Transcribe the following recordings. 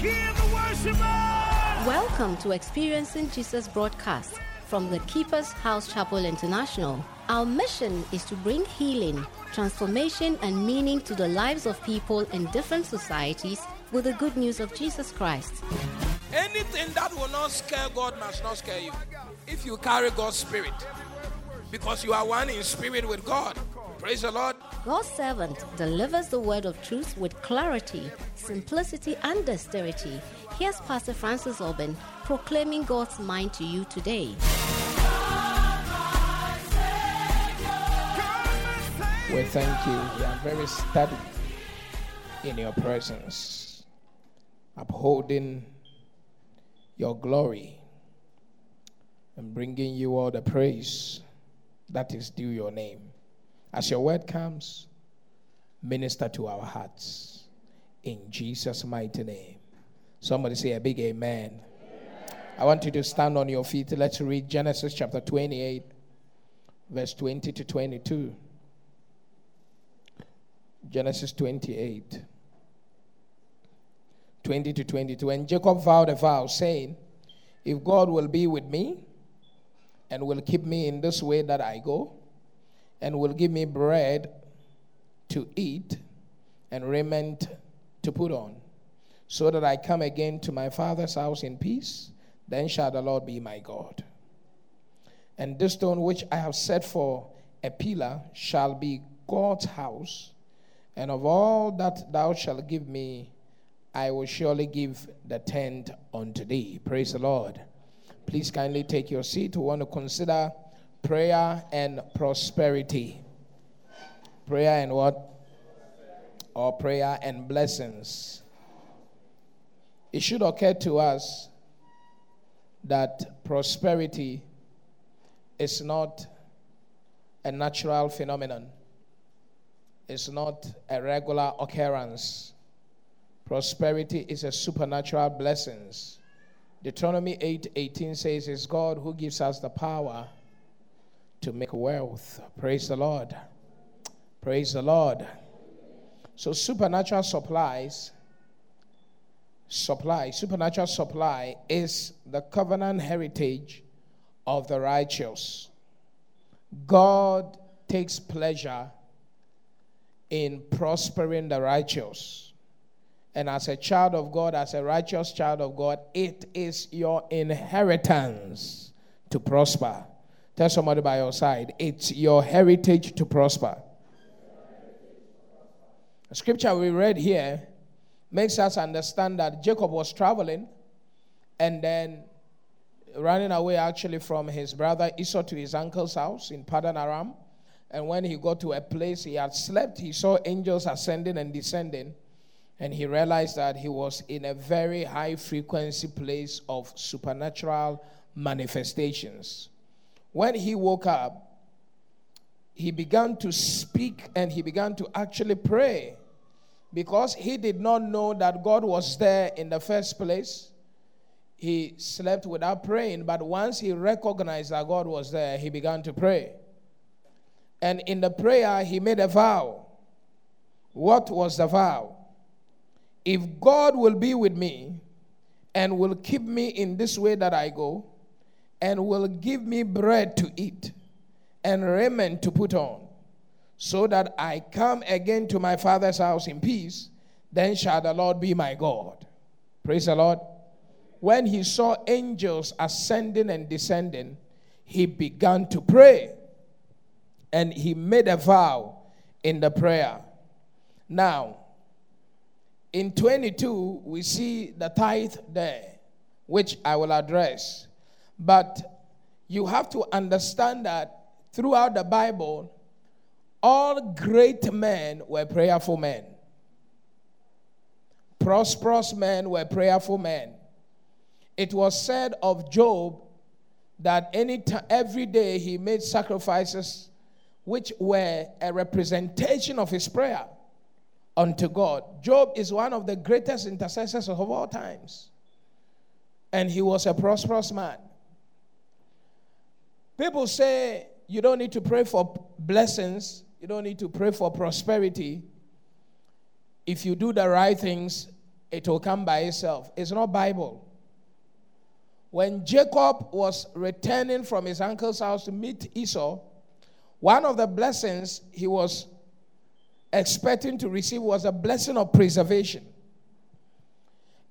hear the worshipers. Welcome to Experiencing Jesus broadcast from the Keeper's House Chapel International. Our mission is to bring healing, transformation, and meaning to the lives of people in different societies with the good news of Jesus Christ. Anything that will not scare God must not scare you. If you carry God's spirit, because you are one in spirit with God. Praise the Lord. God's servant delivers the word of truth with clarity, simplicity, and dexterity. Here's Pastor Francis Oben proclaiming God's mind to you today. We thank you. We are very steady in your presence, upholding your glory and bringing you all the praise that is due your name. As your word comes, minister to our hearts. In Jesus' mighty name. Somebody say a big amen. amen. I want you to stand on your feet. Let's read Genesis chapter 28, verse 20 to 22. Genesis 28, 20 to 22. And Jacob vowed a vow, saying, If God will be with me and will keep me in this way that I go, and will give me bread to eat and raiment to put on, so that I come again to my father's house in peace, then shall the Lord be my God. And this stone which I have set for a pillar shall be God's house and of all that thou shalt give me, I will surely give the tenth unto thee. Praise the Lord. Please kindly take your seat. We want to consider prayer and prosperity. Prayer and what? Or prayer and blessings. It should occur to us that prosperity is not a natural phenomenon it's not a regular occurrence. Prosperity is a supernatural blessing. Deuteronomy 8 18 says, It's God who gives us the power to make wealth. Praise the Lord. Praise the Lord. So, supernatural supplies, supply, supernatural supply is the covenant heritage of the righteous. God takes pleasure in prospering the righteous. And as a child of God, as a righteous child of God, it is your inheritance to prosper. Tell somebody by your side, it's your heritage to prosper. The scripture we read here makes us understand that Jacob was traveling and then running away actually from his brother Esau to his uncle's house in Padan Aram. And when he got to a place he had slept, he saw angels ascending and descending. And he realized that he was in a very high frequency place of supernatural manifestations. When he woke up, he began to speak and he began to actually pray because he did not know that God was there in the first place. He slept without praying, but once he recognized that God was there, he began to pray. And in the prayer, he made a vow. What was the vow? If God will be with me and will keep me in this way that I go, and will give me bread to eat and raiment to put on, so that I come again to my father's house in peace, then shall the Lord be my God. Praise the Lord. When he saw angels ascending and descending, he began to pray and he made a vow in the prayer. Now, in 22, we see the tithe there, which I will address. But you have to understand that throughout the Bible, all great men were prayerful men. Prosperous men were prayerful men. It was said of Job that any t- every day he made sacrifices which were a representation of his prayer unto God. Job is one of the greatest intercessors of all times, and he was a prosperous man. People say you don't need to pray for blessings, you don't need to pray for prosperity. If you do the right things, it will come by itself. It's not Bible. When Jacob was returning from his uncle's house to meet Esau, one of the blessings he was expecting to receive was a blessing of preservation.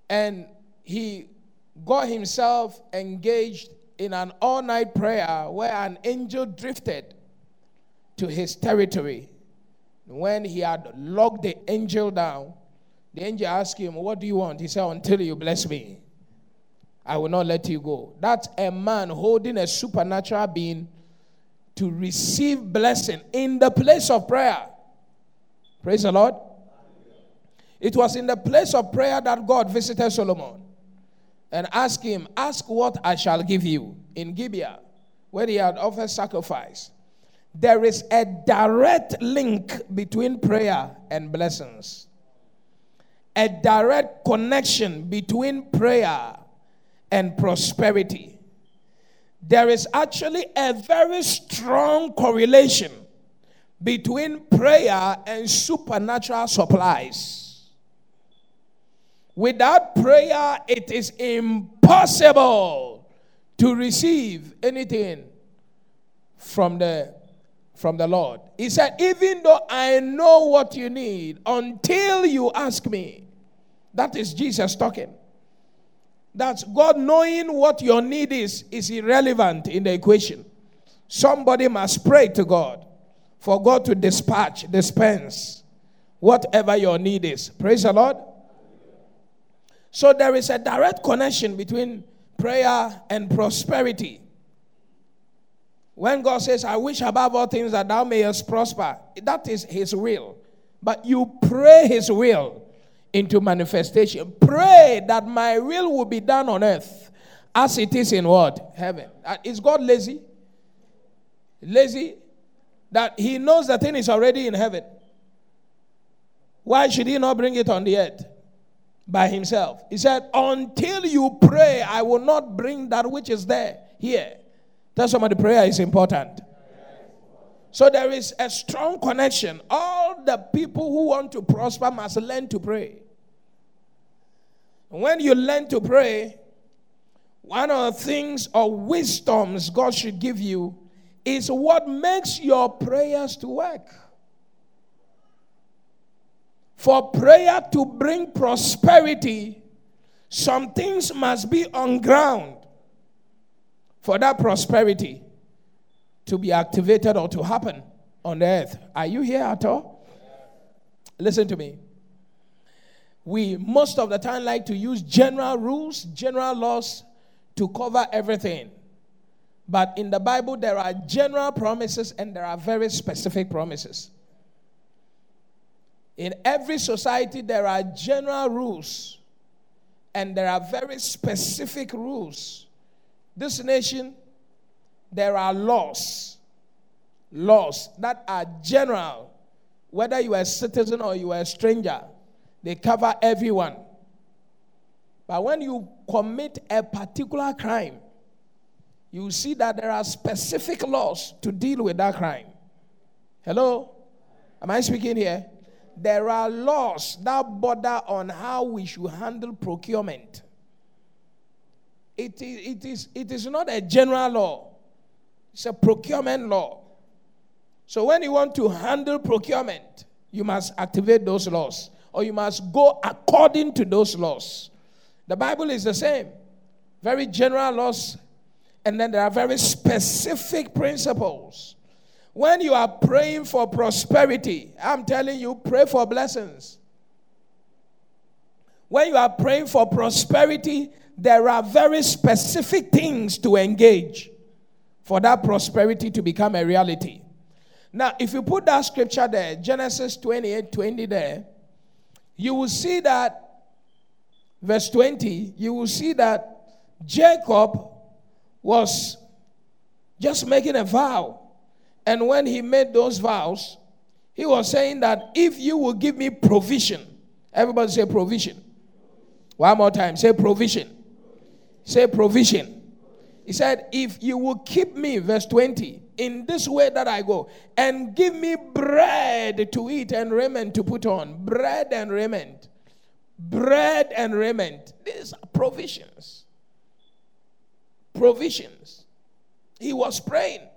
And he got himself engaged in an all night prayer where an angel drifted to his territory. When he had locked the angel down, the angel asked him, What do you want? He said, Until you bless me, I will not let you go. That's a man holding a supernatural being to receive blessing in the place of prayer. Praise the Lord. It was in the place of prayer that God visited Solomon and ask him, Ask what I shall give you in Gibeah, where he had offered sacrifice. There is a direct link between prayer and blessings, a direct connection between prayer and prosperity. There is actually a very strong correlation between prayer and supernatural supplies. Without prayer, it is impossible to receive anything from the from the Lord. He said, Even though I know what you need, until you ask me. That is Jesus talking. That's God knowing what your need is, is irrelevant in the equation. Somebody must pray to God for God to dispatch, dispense whatever your need is. Praise the Lord. So there is a direct connection between prayer and prosperity. When God says, I wish above all things that thou mayest prosper, that is His will. But you pray His will into manifestation. Pray that my will will be done on earth as it is in what? Heaven. Uh, is God lazy? Lazy? that he knows the thing is already in heaven. Why should he not bring it on the earth by himself? He said, Until you pray, I will not bring that which is there here. Tell somebody prayer is important. So there is a strong connection. All the people who want to prosper must learn to pray. When you learn to pray, one of the things or wisdoms God should give you is what makes your prayers to work. For prayer to bring prosperity, some things must be on ground for that prosperity to be activated or to happen on earth. Are you here at all? Listen to me. We most of the time like to use general rules, general laws to cover everything. But in the Bible, there are general promises and there are very specific promises. In every society, there are general rules and there are very specific rules. This nation, there are laws. Laws that are general. Whether you are a citizen or you are a stranger, they cover everyone. But when you commit a particular crime, you see that there are specific laws to deal with that crime. Hello? Am I speaking here? There are laws that border on how we should handle procurement. It is, it is, it is not a general law, it's a procurement law. So when you want to handle procurement, you must activate those laws or you must go according to those laws. The Bible is the same. Very general laws and then there are very specific principles. When you are praying for prosperity, I'm telling you, pray for blessings. When you are praying for prosperity, there are very specific things to engage for that prosperity to become a reality. Now, if you put that scripture there, Genesis 28 20 there, you will see that, verse 20, you will see that Jacob was just making a vow. And when he made those vows, he was saying that if you will give me provision, everybody say provision. One more time, say provision. Say provision. He said, If you will keep me, verse 20, in this way that I go, and give me bread to eat and raiment to put on, bread and raiment. bread and raiment. These are provisions. Provisions. He was praying.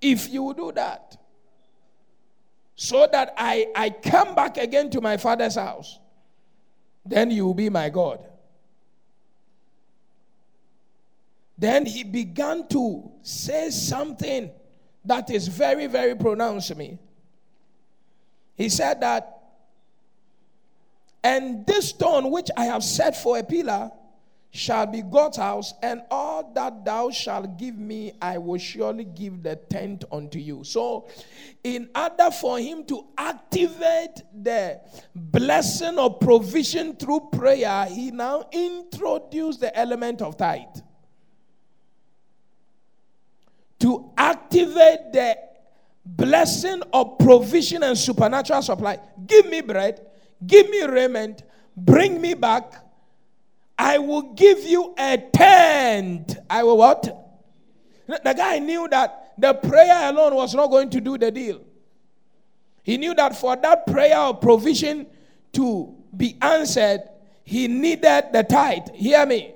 If you do that, so that I, I come back again to my father's house, then you will be my God. Then he began to say something that is very, very pronounced to me. He said that, and this stone which I have set for a pillar shall be God's house, and all that thou shalt give me, I will surely give the tenth unto you. So, in order for him to activate the blessing of provision through prayer, he now introduced the element of tithe to activate the blessing of provision and supernatural supply. Give me bread, give me raiment, bring me back. I will give you a tent. I will what? The guy knew that the prayer alone was not going to do the deal. He knew that for that prayer of provision to be answered, he needed the tithe. Hear me.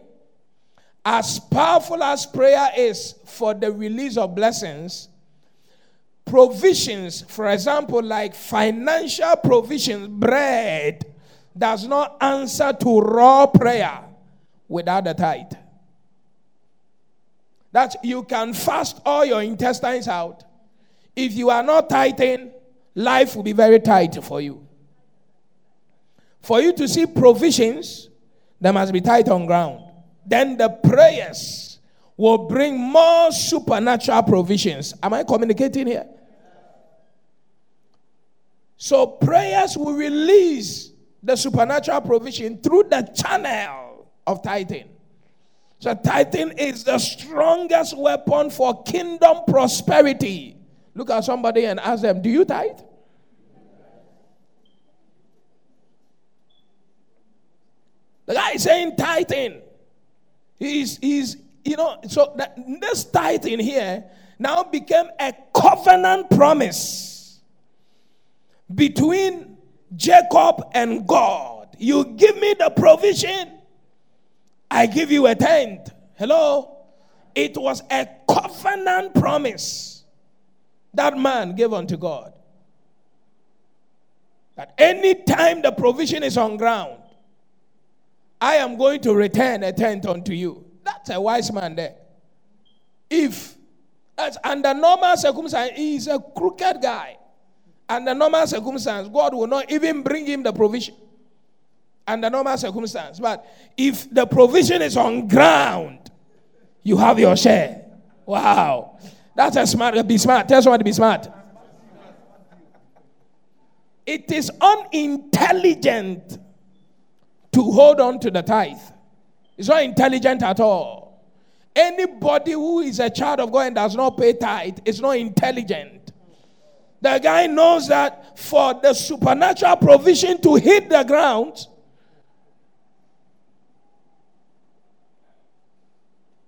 As powerful as prayer is for the release of blessings, provisions, for example, like financial provisions, bread, does not answer to raw prayer without the tithe. That you can fast all your intestines out. If you are not tithing, life will be very tight for you. For you to see provisions, there must be tight on ground then the prayers will bring more supernatural provisions. Am I communicating here? So, prayers will release the supernatural provision through the channel of tithing. So, tithing is the strongest weapon for kingdom prosperity. Look at somebody and ask them, Do you tithe? The guy is saying tithing. He's, he's you know, so that this tithing here now became a covenant promise between Jacob and God. You give me the provision, I give you a tenth. Hello? It was a covenant promise that man gave unto God. That any time the provision is on ground, I am going to return a tenth unto you. That's a wise man there. If that's under normal circumstances, he is a crooked guy. Under normal circumstances, God will not even bring him the provision. Under normal circumstances. But if the provision is on ground, you have your share. Wow. That's a smart, be smart. Tell someone to be smart. It is unintelligent to hold on to the tithe. It's not intelligent at all. Anybody who is a child of God and does not pay tithe is not intelligent. The guy knows that for the supernatural provision to hit the ground,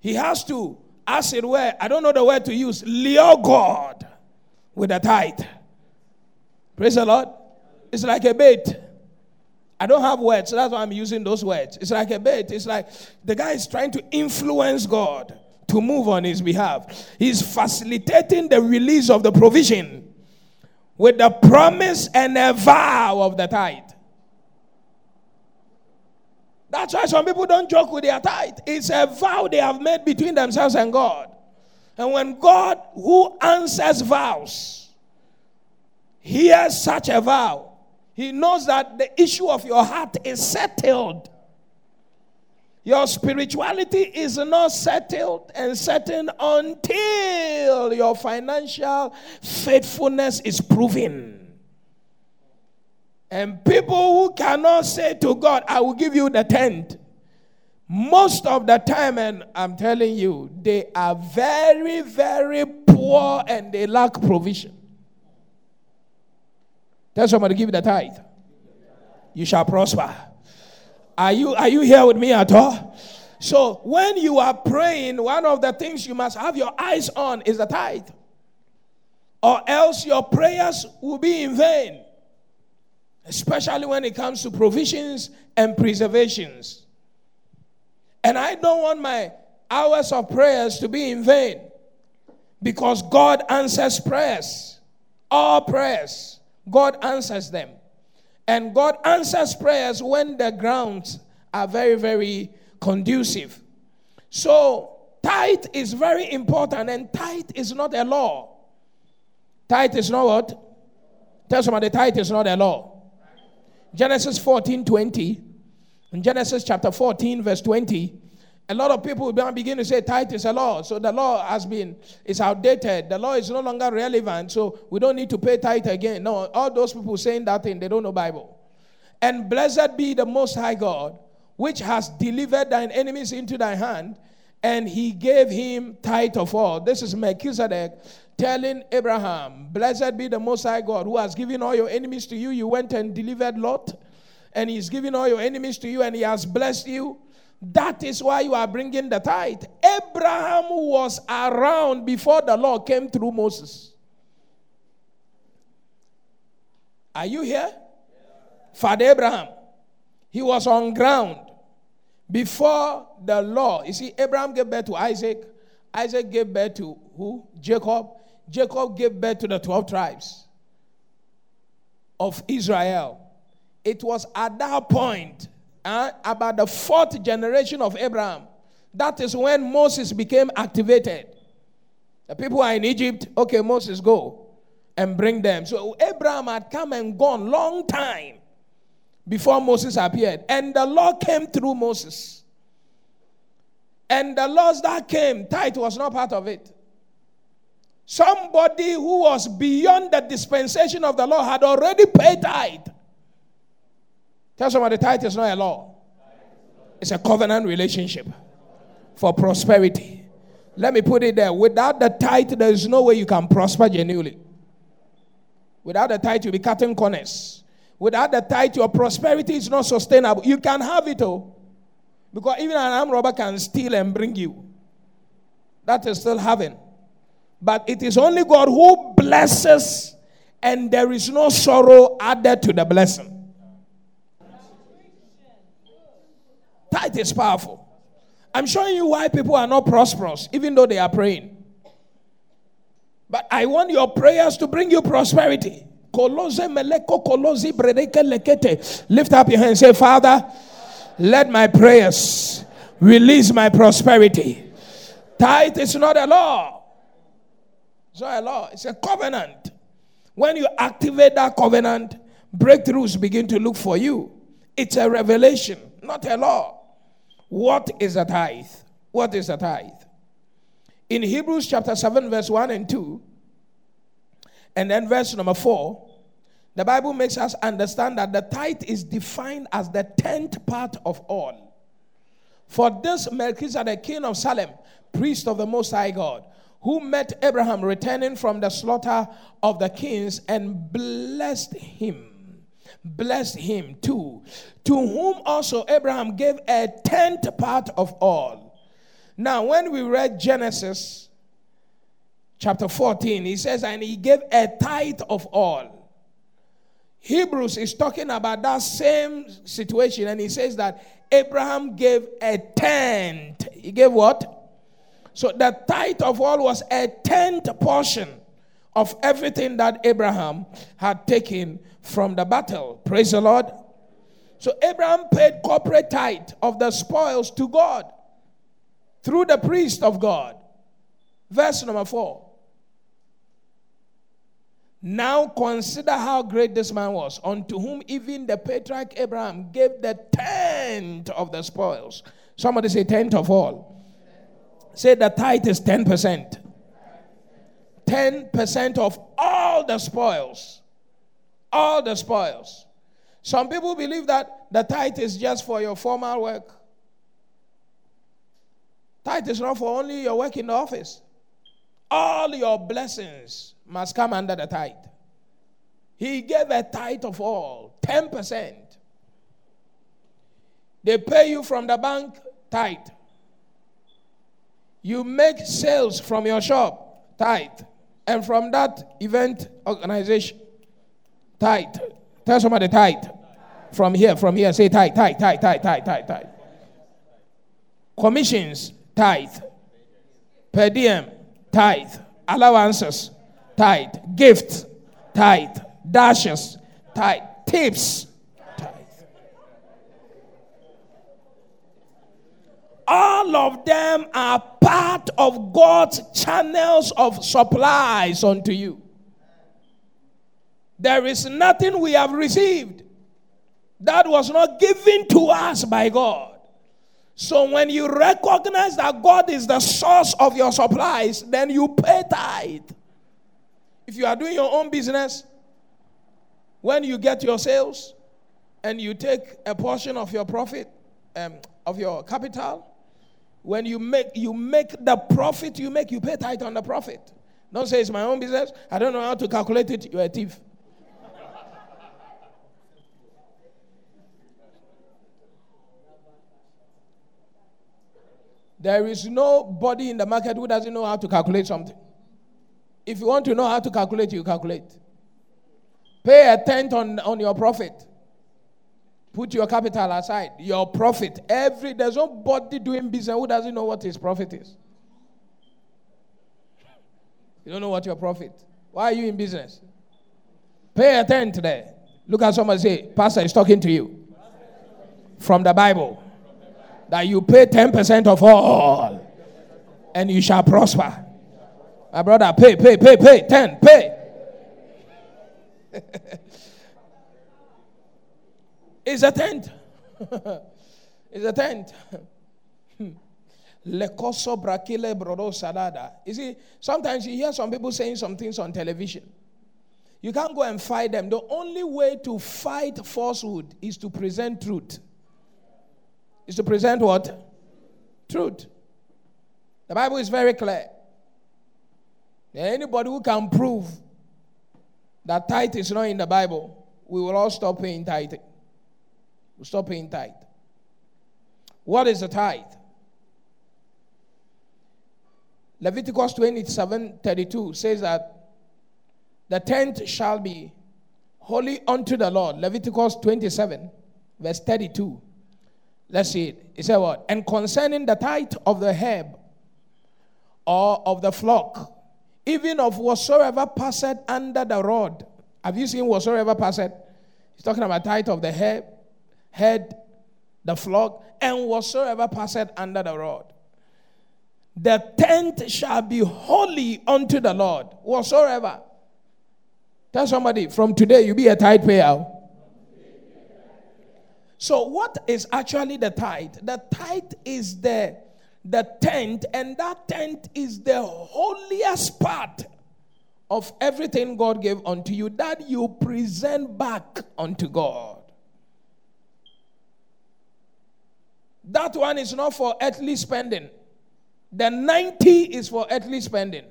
he has to, as it were, I don't know the word to use, lure God with a tithe. Praise the Lord. It's like a bait. I don't have words, so that's why I'm using those words. It's like a bait. It's like the guy is trying to influence God to move on his behalf. He's facilitating the release of the provision with the promise and a vow of the tithe. That's why some people don't joke with their tithe. It's a vow they have made between themselves and God. And when God, who answers vows, hears such a vow, he knows that the issue of your heart is settled. Your spirituality is not settled and certain until your financial faithfulness is proven. And people who cannot say to God, I will give you the tenth, most of the time, and I'm telling you, they are very, very poor and they lack provision. Tell somebody, give the tithe. You shall prosper. Are you, are you here with me at all? So, when you are praying, one of the things you must have your eyes on is the tithe. Or else your prayers will be in vain. Especially when it comes to provisions and preservations. And I don't want my hours of prayers to be in vain because God answers prayers. All prayers, God answers them. And God answers prayers when the grounds are very, very conducive. So, tithe is very important, and tithe is not a law. Tithe is not what? Tell somebody, tithe is not a law. Genesis 14 20. In Genesis chapter 14, verse 20, a lot of people begin to say tithe is a law. So the law has been, it's outdated. The law is no longer relevant. So we don't need to pay tithe again. No, all those people saying that thing, they don't know Bible. And blessed be the most high God, which has delivered thine enemies into thy hand, and he gave him tithe of all. This is Melchizedek telling Abraham, Blessed be the Most High God who has given all your enemies to you. You went and delivered Lot, and he's given all your enemies to you, and he has blessed you. That is why you are bringing the tithe. Abraham was around before the law came through Moses. Are you here? Father Abraham, he was on ground before the law. You see, Abraham gave birth to Isaac. Isaac gave birth to who? Jacob. Jacob gave birth to the 12 tribes of Israel. It was at that point, uh, about the fourth generation of Abraham, that is when Moses became activated. The people are in Egypt. Okay, Moses, go and bring them. So Abraham had come and gone long time before Moses appeared. And the law came through Moses. And the laws that came, tithe was not part of it. Somebody who was beyond the dispensation of the law had already paid tithe. Tell somebody tithe is not a law, it's a covenant relationship for prosperity. Let me put it there. Without the tithe, there is no way you can prosper genuinely. Without the tithe, you'll be cutting corners. Without the tithe, your prosperity is not sustainable. You can have it, oh. Because even an armed robber can steal and bring you. That is still heaven. But it is only God who blesses, and there is no sorrow added to the blessing. Tithe is powerful. I'm showing you why people are not prosperous, even though they are praying. But I want your prayers to bring you prosperity. Lift up your hand and say, Father, let my prayers release my prosperity. Tithe is not a law. It's not a law, it's a covenant. When you activate that covenant, breakthroughs begin to look for you. It's a revelation, not a law. What is a tithe? What is a tithe? In Hebrews chapter 7, verse 1 and 2, and then verse number 4, the Bible makes us understand that the tithe is defined as the tenth part of all. For this Melchizedek, king of Salem, priest of the Most High God, who met Abraham returning from the slaughter of the kings and blessed him. Blessed him too, to whom also Abraham gave a tenth part of all. Now, when we read Genesis chapter 14, he says, and he gave a tithe of all. Hebrews is talking about that same situation, and he says that Abraham gave a tenth. He gave what? So the tithe of all was a tenth portion of everything that Abraham had taken from the battle. Praise the Lord. So Abraham paid corporate tithe of the spoils to God through the priest of God. Verse number four. Now consider how great this man was, unto whom even the patriarch Abraham gave the tenth of the spoils. Somebody say tenth of all. Say the tithe is 10%. 10% of all the spoils. All the spoils. Some people believe that the tithe is just for your formal work. Tithe is not for only your work in the office. All your blessings must come under the tithe. He gave a tithe of all, 10%. They pay you from the bank tithe. You make sales from your shop, tithe. And from that event organization, tithe. Tell somebody tithe. From here, from here, say tithe, tithe, tithe, tithe, tight, tight, tight. Commissions, tithe. Per diem, tithe. Allowances, tithe. Gifts, tithe. Dashes, tithe. Tips, tithe. All of them are part of God's channels of supplies unto you. There is nothing we have received that was not given to us by God. So when you recognize that God is the source of your supplies, then you pay tithe. If you are doing your own business, when you get your sales and you take a portion of your profit, um, of your capital, when you make you make the profit you make, you pay tithe on the profit. Don't say it's my own business. I don't know how to calculate it. You're a thief. There is nobody in the market who doesn't know how to calculate something. If you want to know how to calculate, you calculate. Pay a tenth on, on your profit. Put your capital aside. Your profit. Every there's nobody doing business who doesn't know what his profit is. You don't know what your profit. Why are you in business? Pay a tenth there. Look at someone say, Pastor is talking to you. From the Bible that you pay 10% of all and you shall prosper. My brother, pay, pay, pay, pay, 10, pay. it's a tent. it's a tent. Lekoso brakile brodo sadada. You see, sometimes you hear some people saying some things on television. You can't go and fight them. The only way to fight falsehood is to present truth is to present what? Truth. The Bible is very clear. Anybody who can prove that tithe is not in the Bible, we will all stop paying tithe. We'll stop paying tithe. What is a tithe? Leviticus 27 32 says that the tenth shall be holy unto the Lord. Leviticus 27, verse 32. Let's see it. Said what? And concerning the tithe of the herb or of the flock, even of whatsoever passeth under the rod. Have you seen whatsoever passeth? He's talking about tithe of the herb, head, the flock, and whatsoever passeth under the rod. The tenth shall be holy unto the Lord, whatsoever. Tell somebody, from today you be a tithe payer. So, what is actually the tithe? The tithe is the, the tenth, and that tenth is the holiest part of everything God gave unto you that you present back unto God. That one is not for earthly spending. The 90 is for earthly spending.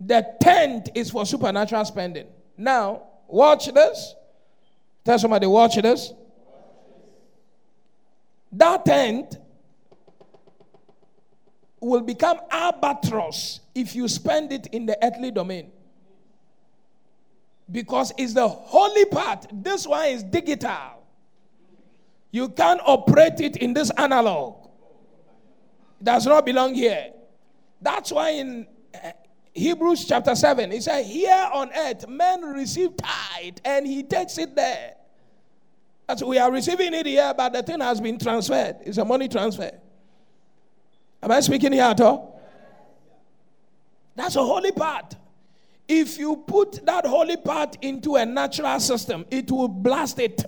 The tenth is for supernatural spending. Now, watch this. Tell somebody, watch this. That tent will become albatross if you spend it in the earthly domain. Because it's the holy part. This one is digital. You can't operate it in this analog. It does not belong here. That's why in eh, Hebrews chapter 7, he said, Here on earth, men receive tithe, and he takes it there. As we are receiving it here, but the thing has been transferred. It's a money transfer. Am I speaking here at all? That's a holy part. If you put that holy part into a natural system, it will blast it.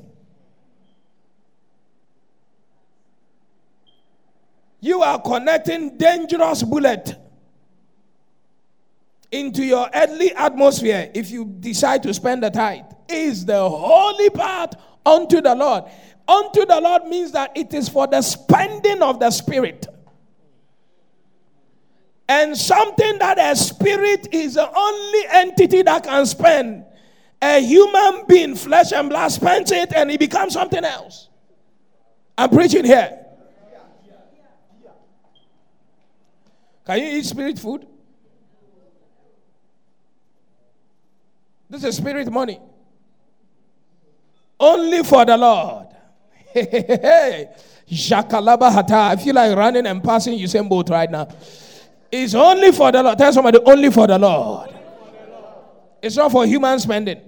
You are connecting dangerous bullet into your earthly atmosphere if you decide to spend the tithe. Is the holy part unto the Lord. Unto the Lord means that it is for the spending of the Spirit. And something that a spirit is the only entity that can spend. A human being, flesh and blood, spends it and it becomes something else. I'm preaching here. Can you eat spirit food? This is spirit money. Only for the Lord. Jakalaba hata. I feel like running and passing you same boat right now. It's only for the Lord. Tell somebody, only for the Lord. It's not for human spending.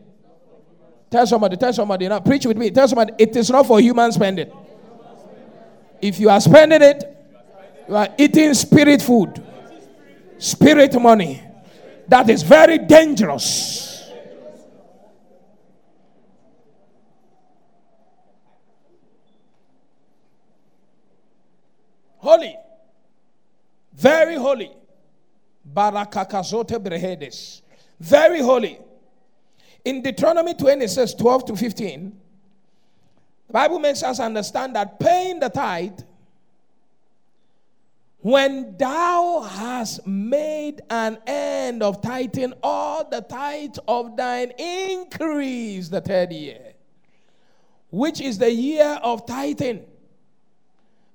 Tell somebody, tell somebody, now preach with me. Tell somebody, it is not for human spending. If you are spending it, you are eating spirit food, spirit money. That is very dangerous. Holy, very holy. Very holy. In Deuteronomy 26, 12 to 15, the Bible makes us understand that paying the tithe, when thou hast made an end of tithing all the tithe of thine increase the third year, which is the year of tithing,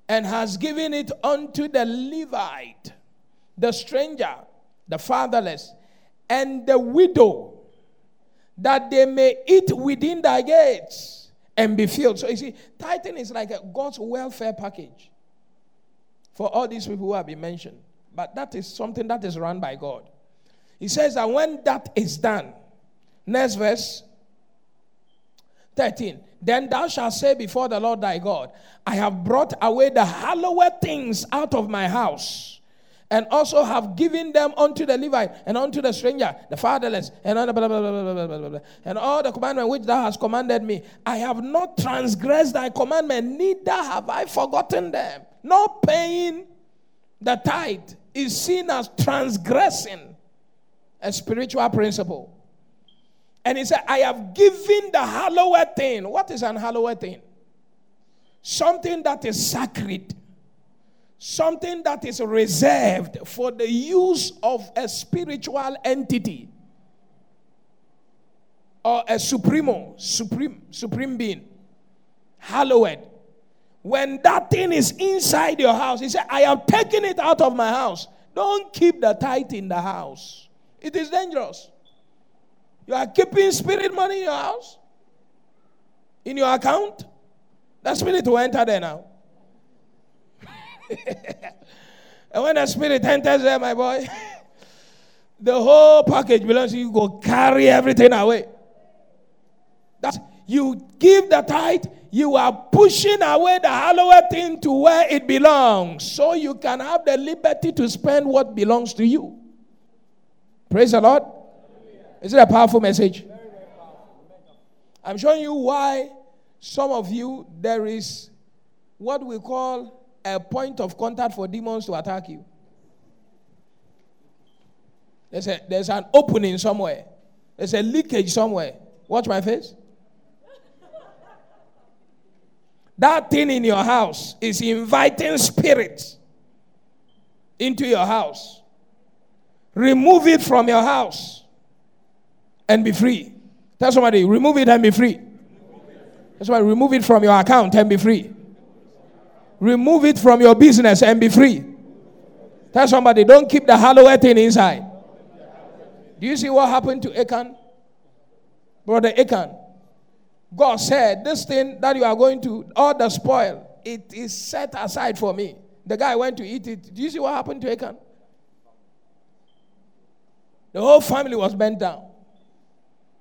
and has given it unto the Levite, the stranger, the fatherless, and the widow that they may eat within thy gates and be filled. So you see, tithing is like a God's welfare package for all these people who have been mentioned. But that is something that is run by God. He says that when that is done, next verse 13, then thou shalt say before the Lord thy God, I have brought away the hallowed things out of my house and also have given them unto the Levite and unto the stranger, the fatherless, and blah, blah, blah, and all the commandment which thou hast commanded me. I have not transgressed thy commandment, neither have I forgotten them. Not paying the tithe is seen as transgressing a spiritual principle. And he said, I have given the hallowed thing. What is an hallowed thing? Something that is sacred something that is reserved for the use of a spiritual entity or a supremo, supreme, supreme being, hallowed. When that thing is inside your house, he said, I have taken it out of my house. Don't keep the tithe in the house. It is dangerous. You are keeping spirit money in your house, in your account. The spirit will enter there now. and when the spirit enters there, my boy, the whole package belongs to you. Go carry everything away. That you give the tithe, you are pushing away the hallowed thing to where it belongs, so you can have the liberty to spend what belongs to you. Praise the Lord. Is it a powerful message? I'm showing you why some of you there is what we call a point of contact for demons to attack you. There's, a, there's an opening somewhere, there's a leakage somewhere. Watch my face. That thing in your house is inviting spirits into your house. Remove it from your house and be free. Tell somebody, remove it and be free. That's why remove it from your account and be free. Remove it from your business and be free. Tell somebody, don't keep the hallowed thing inside. Do you see what happened to Achan? Brother Achan. God said, This thing that you are going to, all the spoil, it is set aside for me. The guy went to eat it. Do you see what happened to Achan? The whole family was bent down.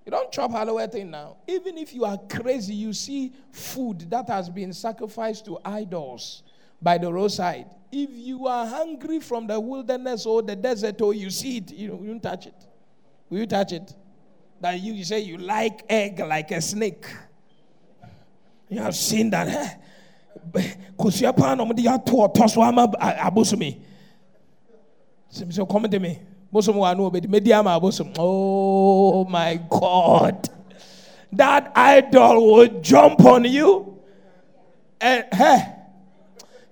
You don't chop hallowed thing now. Even if you are crazy, you see food that has been sacrificed to idols by the roadside. If you are hungry from the wilderness or the desert or you see it, you, don't touch it. Will you touch it? That you, say you like egg like a snake. You have seen that. So come to me bosom wa no obedi medi ama bosom. Oh my god. That idol will jump on you. And hey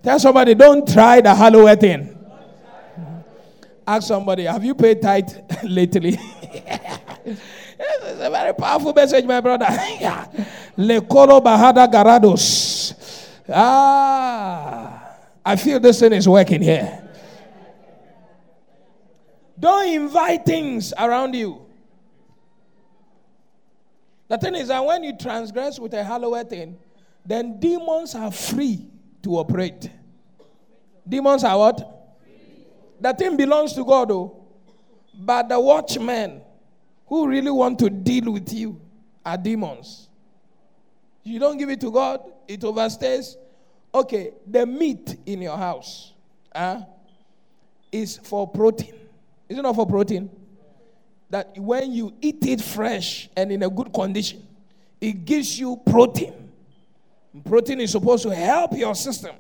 tell somebody don't try the hallowed thing. Ask somebody have you paid tithe lately? This is a very powerful message my brother. Le colo bahada garados. Ah i feel this thing is working here don't invite things around you The thing is that when you transgress with a hallowed thing, then demons are free to operate. Demons are what? The thing belongs to God, though. But the watchmen who really want to deal with you are demons. You don't give it to God, it overstays. Okay, the meat in your house uh, is for protein. Is it not for protein? That when you eat it fresh and in a good condition, it gives you protein. Protein is supposed to help your system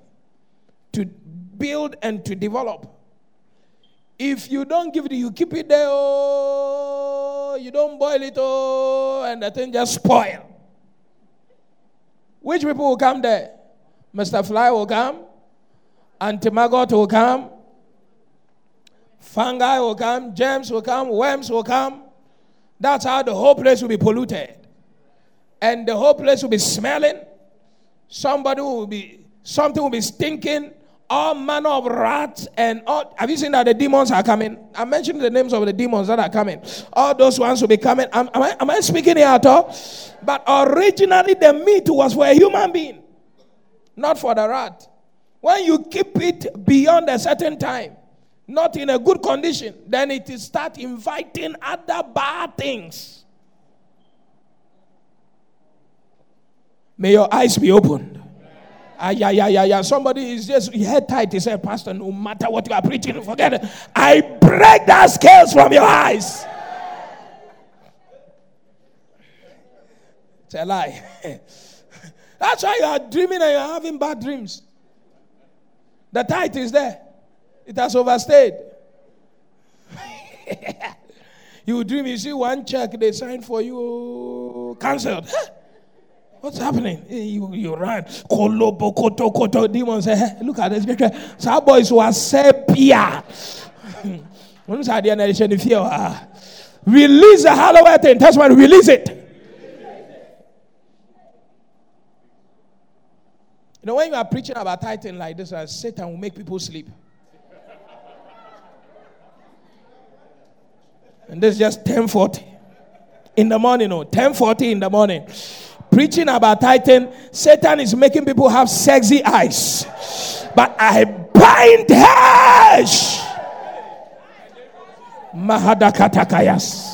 to build and to develop. If you don't give it, you keep it there, oh, you don't boil it, oh, and the thing just spoil. Which people will come there? Mr. Fly will come, Auntie Margot will come, fungi will come, germs will come, worms will come. That's how the whole place will be polluted. And the whole place will be smelling. Somebody will be, something will be stinking all manner of rats and all. Have you seen that the demons are coming? I mentioned the names of the demons that are coming. All those ones will be coming. Am, am, I, am I speaking here at all? But originally, the meat was for a human being, not for the rat. When you keep it beyond a certain time, not in a good condition, then it will start inviting other bad things. May your eyes be opened. Ah, yeah, yeah, yeah, yeah. Somebody is just head tight. He said, Pastor, no matter what you are preaching, forget it. I break that scales from your eyes. It's a lie. That's why you are dreaming and you're having bad dreams. The tithe is there, it has overstayed. you dream, you see one check they signed for you, cancelled. What's happening? You, you ran. Kolobo, koto, koto. Demons look at this. Some boys were sepia. Fear? Release the hallowed thing. That's why release it. You know, when you are preaching about tithing like this, uh, Satan will make people sleep. And this is just 1040 in the morning, no, 1040 in the morning preaching about tithing, Satan is making people have sexy eyes. But I bind hash. Mahadakatakayas.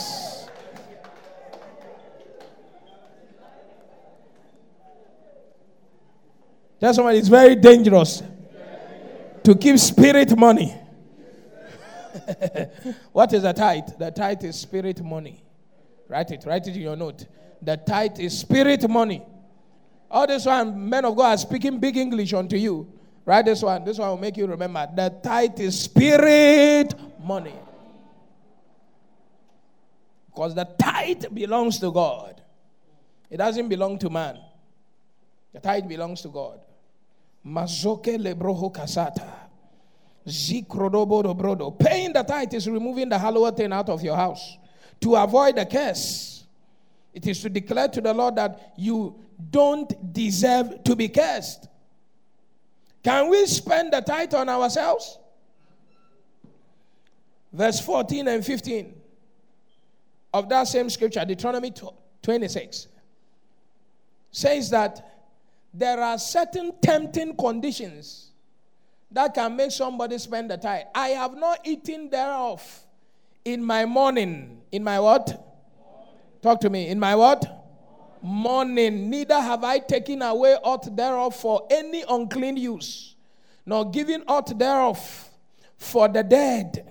That's why it's very dangerous to keep spirit money. what is a tithe? The tithe is spirit money. Write it, write it in your note. The tithe is spirit money. All this one, men of God are speaking big English unto you. Write this one. This one will make you remember. The tithe is spirit money. Because the tithe belongs to God. It doesn't belong to man. The tithe belongs to God. Mazoke lebroho kasata. Paying the tithe is removing the hallowed thing out of your house to avoid the curse. It is to declare to the Lord that you don't deserve to be cursed. Can we spend the tithe on ourselves? Verse 14 and 15 of that same scripture, Deuteronomy 26, says that there are certain tempting conditions that can make somebody spend the tithe. I have not eaten thereof in my mourning. In my what? Talk to me. In my what? Mourning. Neither have I taken away aught thereof for any unclean use, nor given aught thereof for the dead.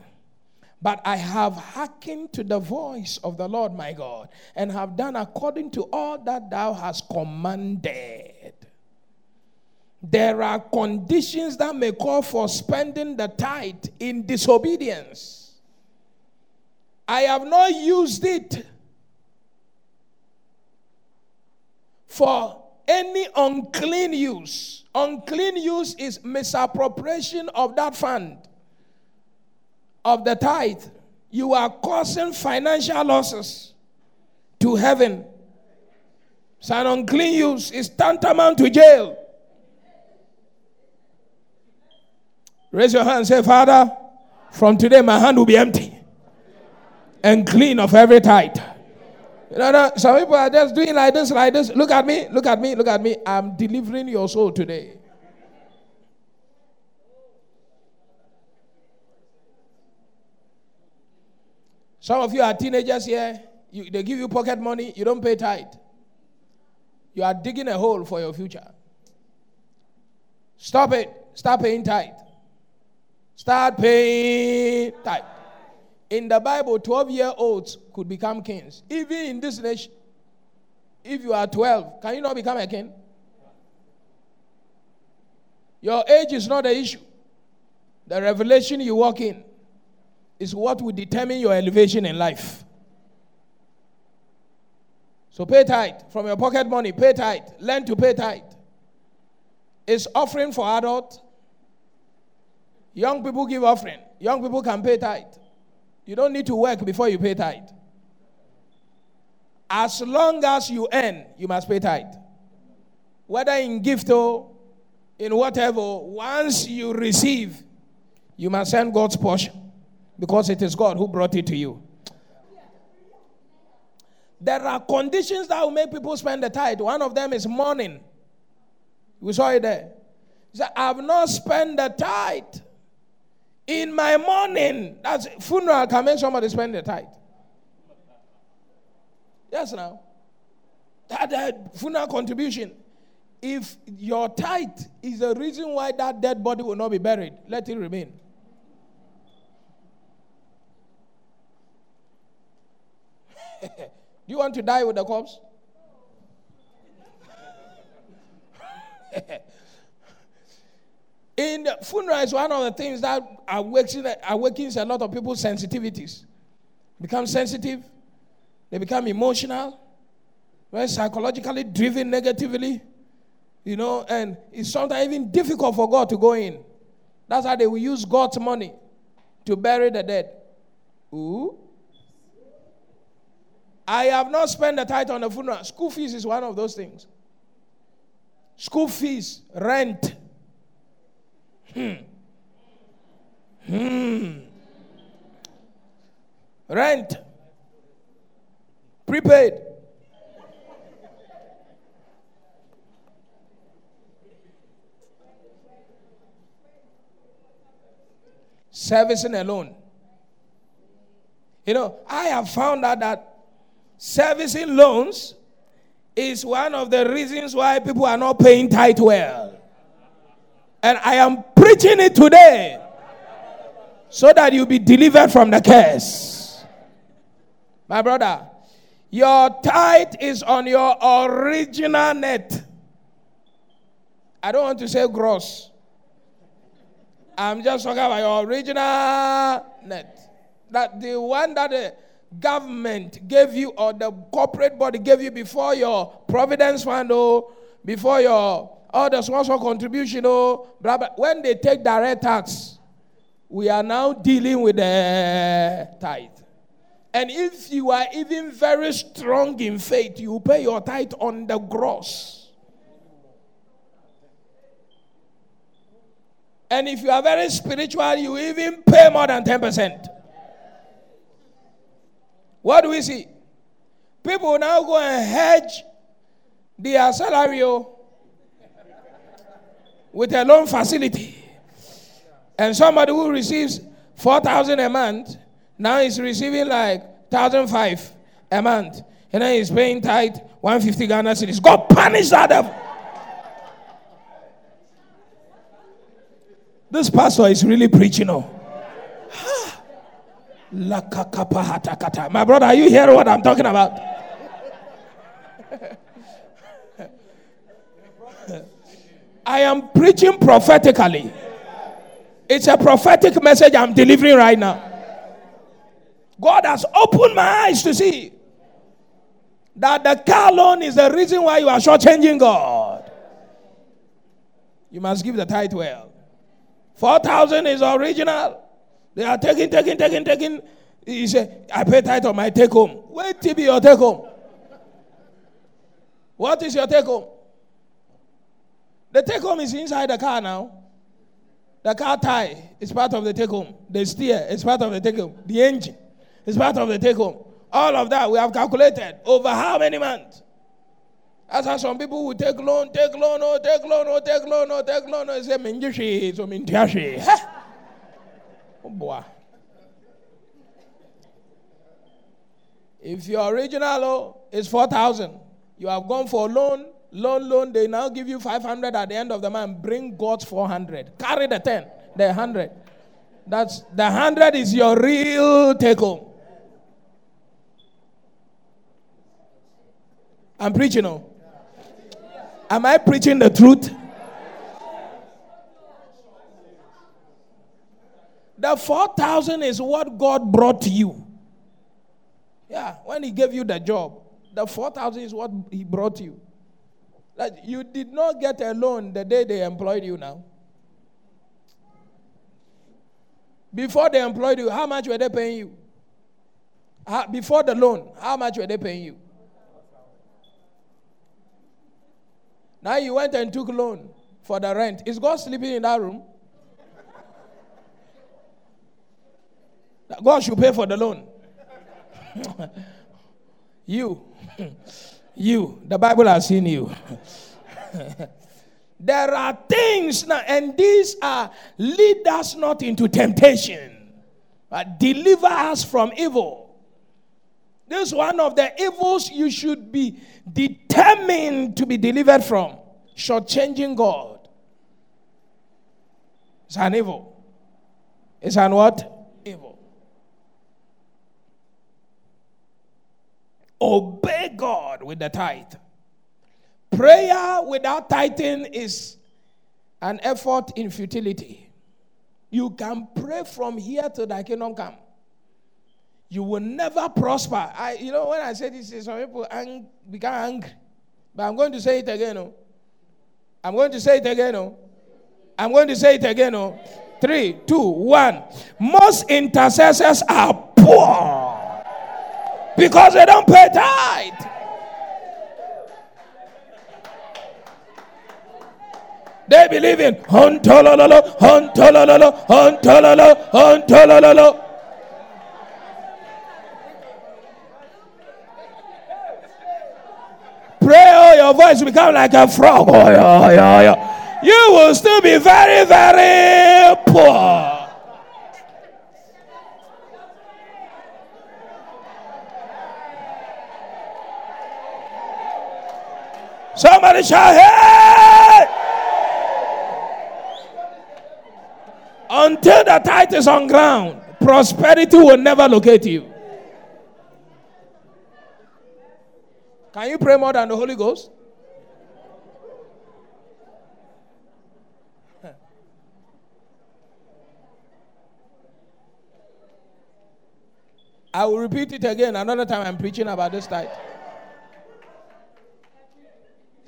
But I have hearkened to the voice of the Lord my God, and have done according to all that thou hast commanded. There are conditions that may call for spending the tithe in disobedience. I have not used it for any unclean use. Unclean use is misappropriation of that fund, of the tithe. You are causing financial losses to heaven. It's an unclean use, it's tantamount to jail. Raise your hand and say, Father, from today my hand will be empty and clean of every tithe No, no. Some people are just doing like this, like this. Look at me, look at me, look at me. I'm delivering your soul today. Some of you are teenagers here. You, they give you pocket money, you don't pay tithe. You are digging a hole for your future. Stop it. Stop paying tithe. Start paying tithe. In the Bible, 12 year olds could become kings. Even in this nation, if you are 12, can you not become a king? Your age is not the issue. The revelation you walk in is what will determine your elevation in life. So pay tithe from your pocket money, pay tithe, learn to pay tithe. It's offering for adult. Young people give offering. Young people can pay tithe. You don't need to work before you pay tithe. As long as you earn, you must pay tithe. Whether in gift or in whatever, once you receive, you must send God's portion because it is God who brought it to you. There are conditions that will make people spend the tithe. One of them is mourning. We saw it there. He said, I've not spent the tithe in my mourning, That's funeral can make somebody spend the tithe. Yes, now. That, that funeral contribution. If your tithe is the reason why that dead body will not be buried, let it remain. Do you want to die with the corpse? In funeral is one of the things that awakens, awakens a lot of people's sensitivities. Become sensitive, they become emotional, very psychologically driven negatively, you know, and it's sometimes even difficult for God to go in. That's how they will use God's money to bury the dead. Ooh. I have not spent the tithe on the funeral. School fees is one of those things. School fees, rent. Hmm. Hmm. Rent. Prepaid. Servicing alone. You know, I have found out that servicing loans is one of the reasons why people are not paying tight well. And I am preaching it today so that you be delivered from the curse. My brother, your tithe is on your original net. I don't want to say gross. I'm just talking about your original net. That the one that the government gave you or the corporate body gave you before your provident fund or before your other sponsor contribution or blah, blah. When they take direct tax, we are now dealing with the tithe. And if you are even very strong in faith, you pay your tithe on the gross. And if you are very spiritual, you even pay more than 10%. What do we see? People now go and hedge their salary oh, with a loan facility. And somebody who receives 4,000 a month now is receiving like 1,005 a month. And then he's paying tithe 150 Ghana cedis. God punish that devil. This pastor is really preaching. Oh. My brother, are you hearing what I'm talking about? I am preaching prophetically. It's a prophetic message I'm delivering right now. God has opened my eyes to see that the car loan is the reason why you are shortchanging God. You must give the tithe well. 4,000 is original. They are taking, taking, taking, taking. He said, I pay tithe on my take home. Wait till your take home. What is your take home? The take home is inside the car now. The car tie is part of the take home. The steer is part of the take home. The engine is part of the take home. All of that we have calculated over how many months? That's how some people will take loan, take loan, oh, take loan, oh, take loan, oh, take loan, oh, say, Minjishi, so Mintiashi. Oh, boy. If your original oh, is 4,000, you have gone for a loan, loan, loan, they now give you 500 at the end of the month, bring God's 400. Carry the 10, the 100. That's the 100 is your real take home. I'm preaching on. Oh. Am I preaching the truth? The 4,000 is what God brought to you. Yeah, when He gave you the job, the 4,000 is what He brought you. Like you did not get a loan the day they employed you now. Before they employed you, how much were they paying you? before the loan, how much were they paying you? Now you went and took loan for the rent. Is God sleeping in that room? God should pay for the loan. you, you, the Bible has seen you. there are things now, and these are lead us not into temptation, but deliver us from evil. This is one of the evils you should be determined to be delivered from. Shortchanging God. It's an evil. It's an what? Evil. Obey God with the tithe. Prayer without tithing is an effort in futility. You can pray from here to the kingdom come you will never prosper. I, you know, when I say this, some people ang- become angry. But I'm going to say it again. Oh. I'm going to say it again. Oh. I'm going to say it again. Oh. Three, two, one. Most intercessors are poor because they don't pay tithe. They believe in pray, oh, your voice will become like a frog. Oh, yeah, yeah, yeah. You will still be very, very poor. Somebody shout, hey! Until the tithe is on ground, prosperity will never locate you. Can you pray more than the Holy Ghost? I will repeat it again another time I'm preaching about this type.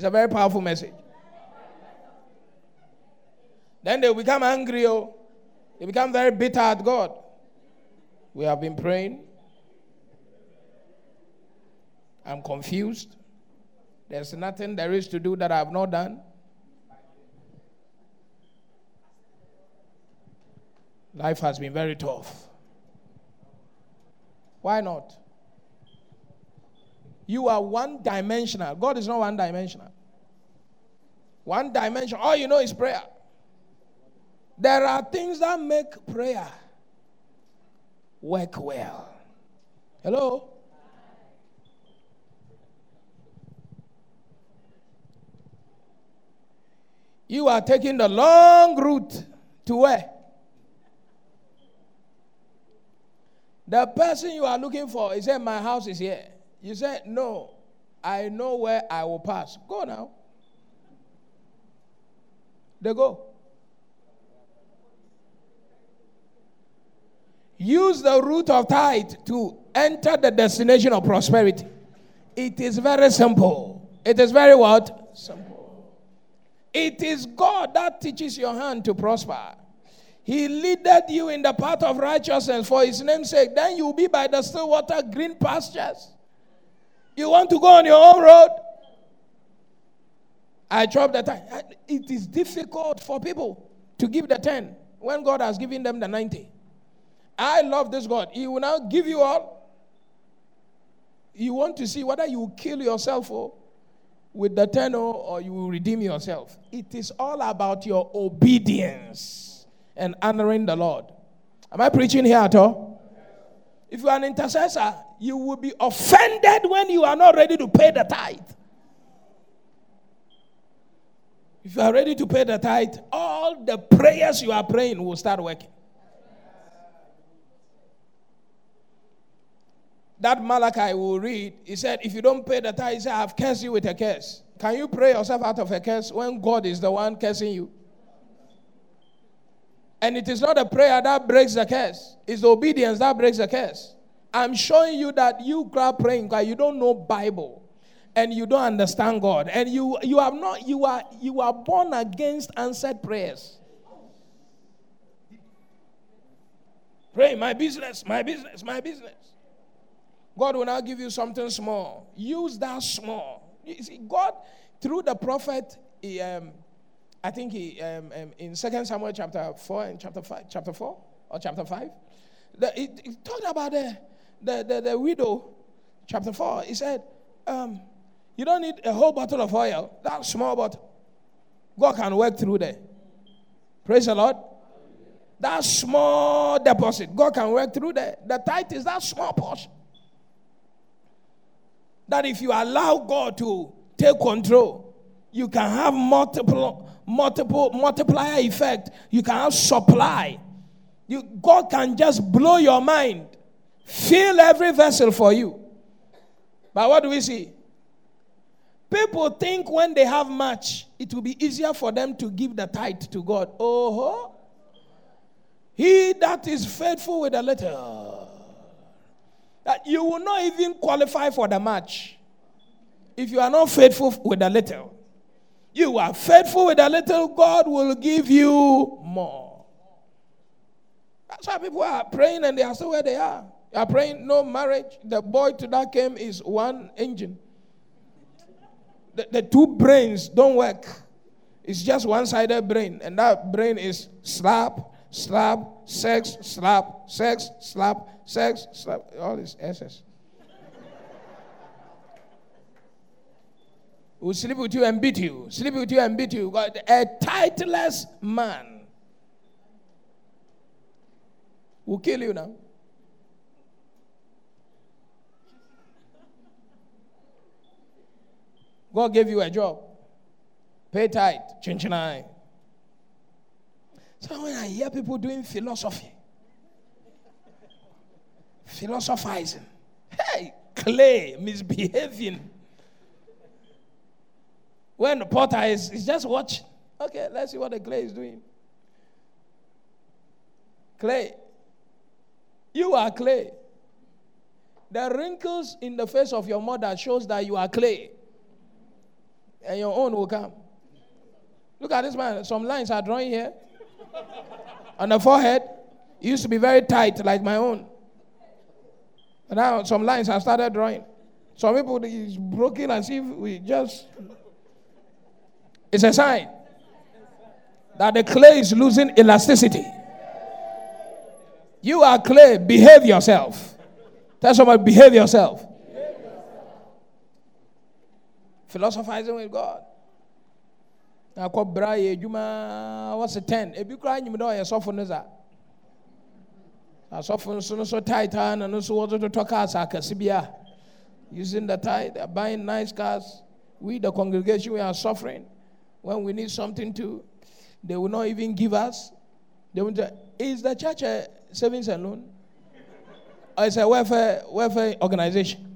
It's a very powerful message. Then they become angry, oh. they become very bitter at God. We have been praying. I'm confused. There's nothing there is to do that I have not done. Life has been very tough. Why not? You are one dimensional. God is not one dimensional. One dimension. All you know is prayer. There are things that make prayer work well. Hello? You are taking the long route to where? The person you are looking for, is said, My house is here. You said, No, I know where I will pass. Go now. They go. Use the route of tithe to enter the destination of prosperity. It is very simple. It is very what? Simple. It is God that teaches your hand to prosper. He leaded you in the path of righteousness for his name's sake. Then you'll be by the still water, green pastures. You want to go on your own road? I drop the time. It is difficult for people to give the 10 when God has given them the 90. I love this God. He will now give you all. You want to see whether you kill yourself or with the tenor or you will redeem yourself. It is all about your obedience and honoring the Lord. Am I preaching here at all? If you are an intercessor, you will be offended when you are not ready to pay the tithe. If you are ready to pay the tithe, all the prayers you are praying will start working. That Malachi will read, he said, If you don't pay the tithe, he said, I've cursed you with a curse. Can you pray yourself out of a curse when God is the one cursing you? And it is not a prayer that breaks the curse, it's obedience that breaks the curse. I'm showing you that you are praying because you don't know Bible and you don't understand God. And you you have not you are you are born against answered prayers. Pray my business, my business, my business. God will now give you something small. Use that small. You see, God, through the prophet, he, um, I think he um, um, in Second Samuel chapter four and chapter five, chapter four or chapter five, the, he, he, talked about the, the, the, the widow. Chapter four, he said, um, "You don't need a whole bottle of oil. That small bottle, God can work through there." Praise the Lord. That small deposit, God can work through there. The tithe is that small portion that if you allow God to take control, you can have multiple, multiple, multiplier effect. You can have supply. You, God can just blow your mind, fill every vessel for you. But what do we see? People think when they have much, it will be easier for them to give the tithe to God. Oh, he that is faithful with a little that you will not even qualify for the match if you are not faithful with a little. You are faithful with a little, God will give you more. That's why people are praying and they are still where they are. You are praying no marriage. The boy to that came is one engine. The, the two brains don't work. It's just one sided brain, and that brain is slap, slap, sex, slap, sex, slap, sex, slap, all this SS. will sleep with you and beat you, sleep with you and beat you. God, A titheless man will kill you now. God gave you a job. Pay tithe, chinchinai. So when I hear people doing philosophy, philosophizing, hey, clay, misbehaving. When the potter is, is just watching. Okay, let's see what the clay is doing. Clay. You are clay. The wrinkles in the face of your mother shows that you are clay. And your own will come. Look at this man. Some lines are drawing here on the forehead. It used to be very tight, like my own. And now some lines have started drawing. Some people is broken as if we just. It's a sign that the clay is losing elasticity. You are clay. Behave yourself. Tell somebody, behave yourself. Philosophizing with God. Akɔbra yɛ adwuma wɔse 10 ebi koraa nyim dɛ ɔyɛ sɔfo no za asɔfo nso no so tithe na no nso totɔ cars akɛse bi a using the tithe they're buying nice cars. We the congregation we are suffering. When we need something to they will not even give us. They will say is the church a savings and loan? Or a welfare welfare organization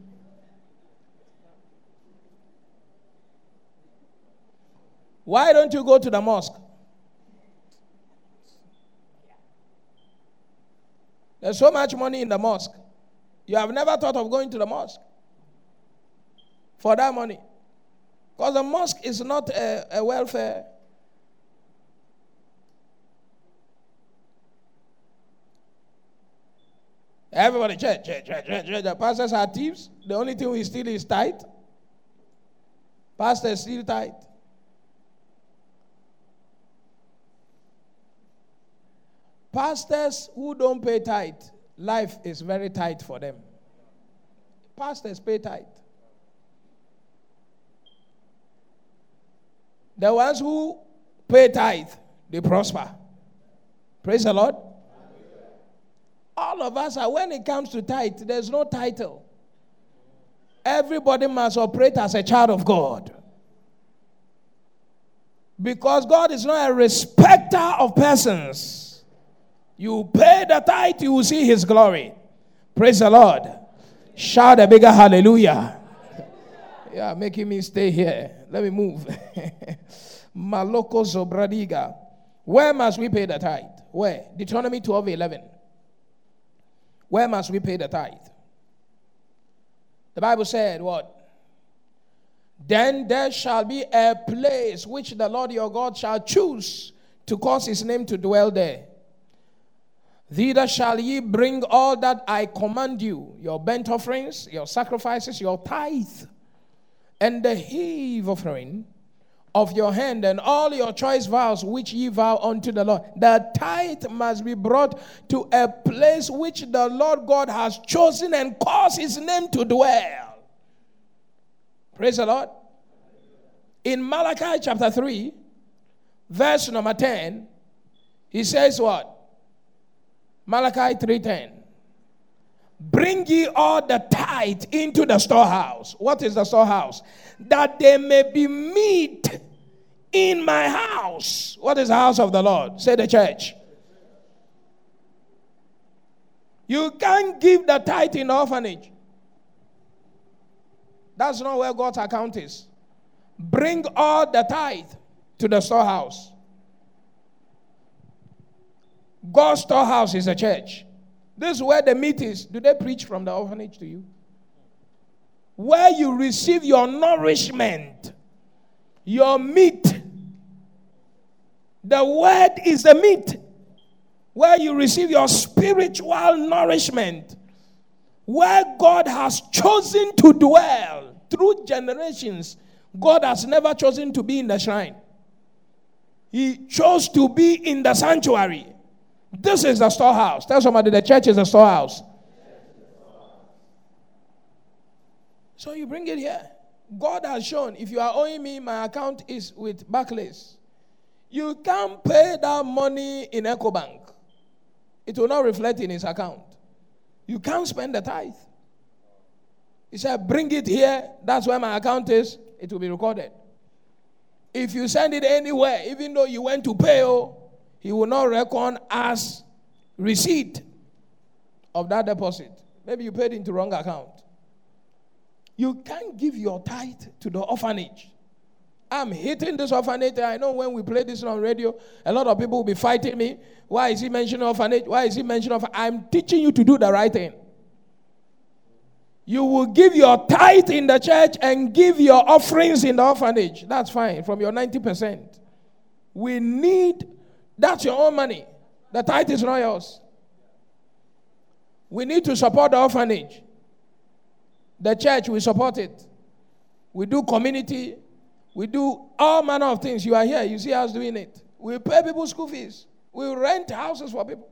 Why don't you go to the mosque? There's so much money in the mosque. You have never thought of going to the mosque for that money. Because the mosque is not a, a welfare. Everybody, church, church, church, church, church. The pastors are thieves. The only thing we steal is tithe. Pastors steal tithe. Pastors who don't pay tithe, life is very tight for them. Pastors pay tithe. The ones who pay tithe, they prosper. Praise the Lord. All of us are, when it comes to tithe, there's no title. Everybody must operate as a child of God. Because God is not a respecter of persons. You pay the tithe, you will see his glory. Praise the Lord. Shout a bigger hallelujah. Yeah, making me stay here. Let me move. Maloko Zobradiga. Where must we pay the tithe? Where? Deuteronomy 12 11. Where must we pay the tithe? The Bible said, What? Then there shall be a place which the Lord your God shall choose to cause his name to dwell there. Thither shall ye bring all that I command you your burnt offerings, your sacrifices, your tithe, and the heave offering of your hand, and all your choice vows which ye vow unto the Lord. The tithe must be brought to a place which the Lord God has chosen and caused his name to dwell. Praise the Lord. In Malachi chapter 3, verse number 10, he says what? Malachi 3:10. Bring ye all the tithe into the storehouse. What is the storehouse? That there may be meat in my house. What is the house of the Lord? Say the church. You can't give the tithe in orphanage. That's not where God's account is. Bring all the tithe to the storehouse. God's storehouse is a church. This is where the meat is. Do they preach from the orphanage to you? Where you receive your nourishment, your meat. The word is the meat. Where you receive your spiritual nourishment where God has chosen to dwell through generations. God has never chosen to be in the shrine, He chose to be in the sanctuary. This is the storehouse. Tell somebody the church is the storehouse. So you bring it here. God has shown if you are owing me, my account is with Barclays. You can't pay that money in EcoBank. It will not reflect in his account. You can't spend the tithe. He said, Bring it here. That's where my account is. It will be recorded. If you send it anywhere, even though you went to pay, oh, he will not reckon as receipt of that deposit. Maybe you paid into wrong account. You can't give your tithe to the orphanage. I'm hitting this orphanage. I know when we play this on radio, a lot of people will be fighting me. Why is he mentioning orphanage? Why is he mentioning orphanage? I'm teaching you to do the right thing. You will give your tithe in the church and give your offerings in the orphanage. That's fine, from your 90%. We need, that's your own money. The tithe is not yours. We need to support the orphanage. The church, we support it. We do community we do all manner of things. You are here, you see us doing it. We pay people school fees, we rent houses for people.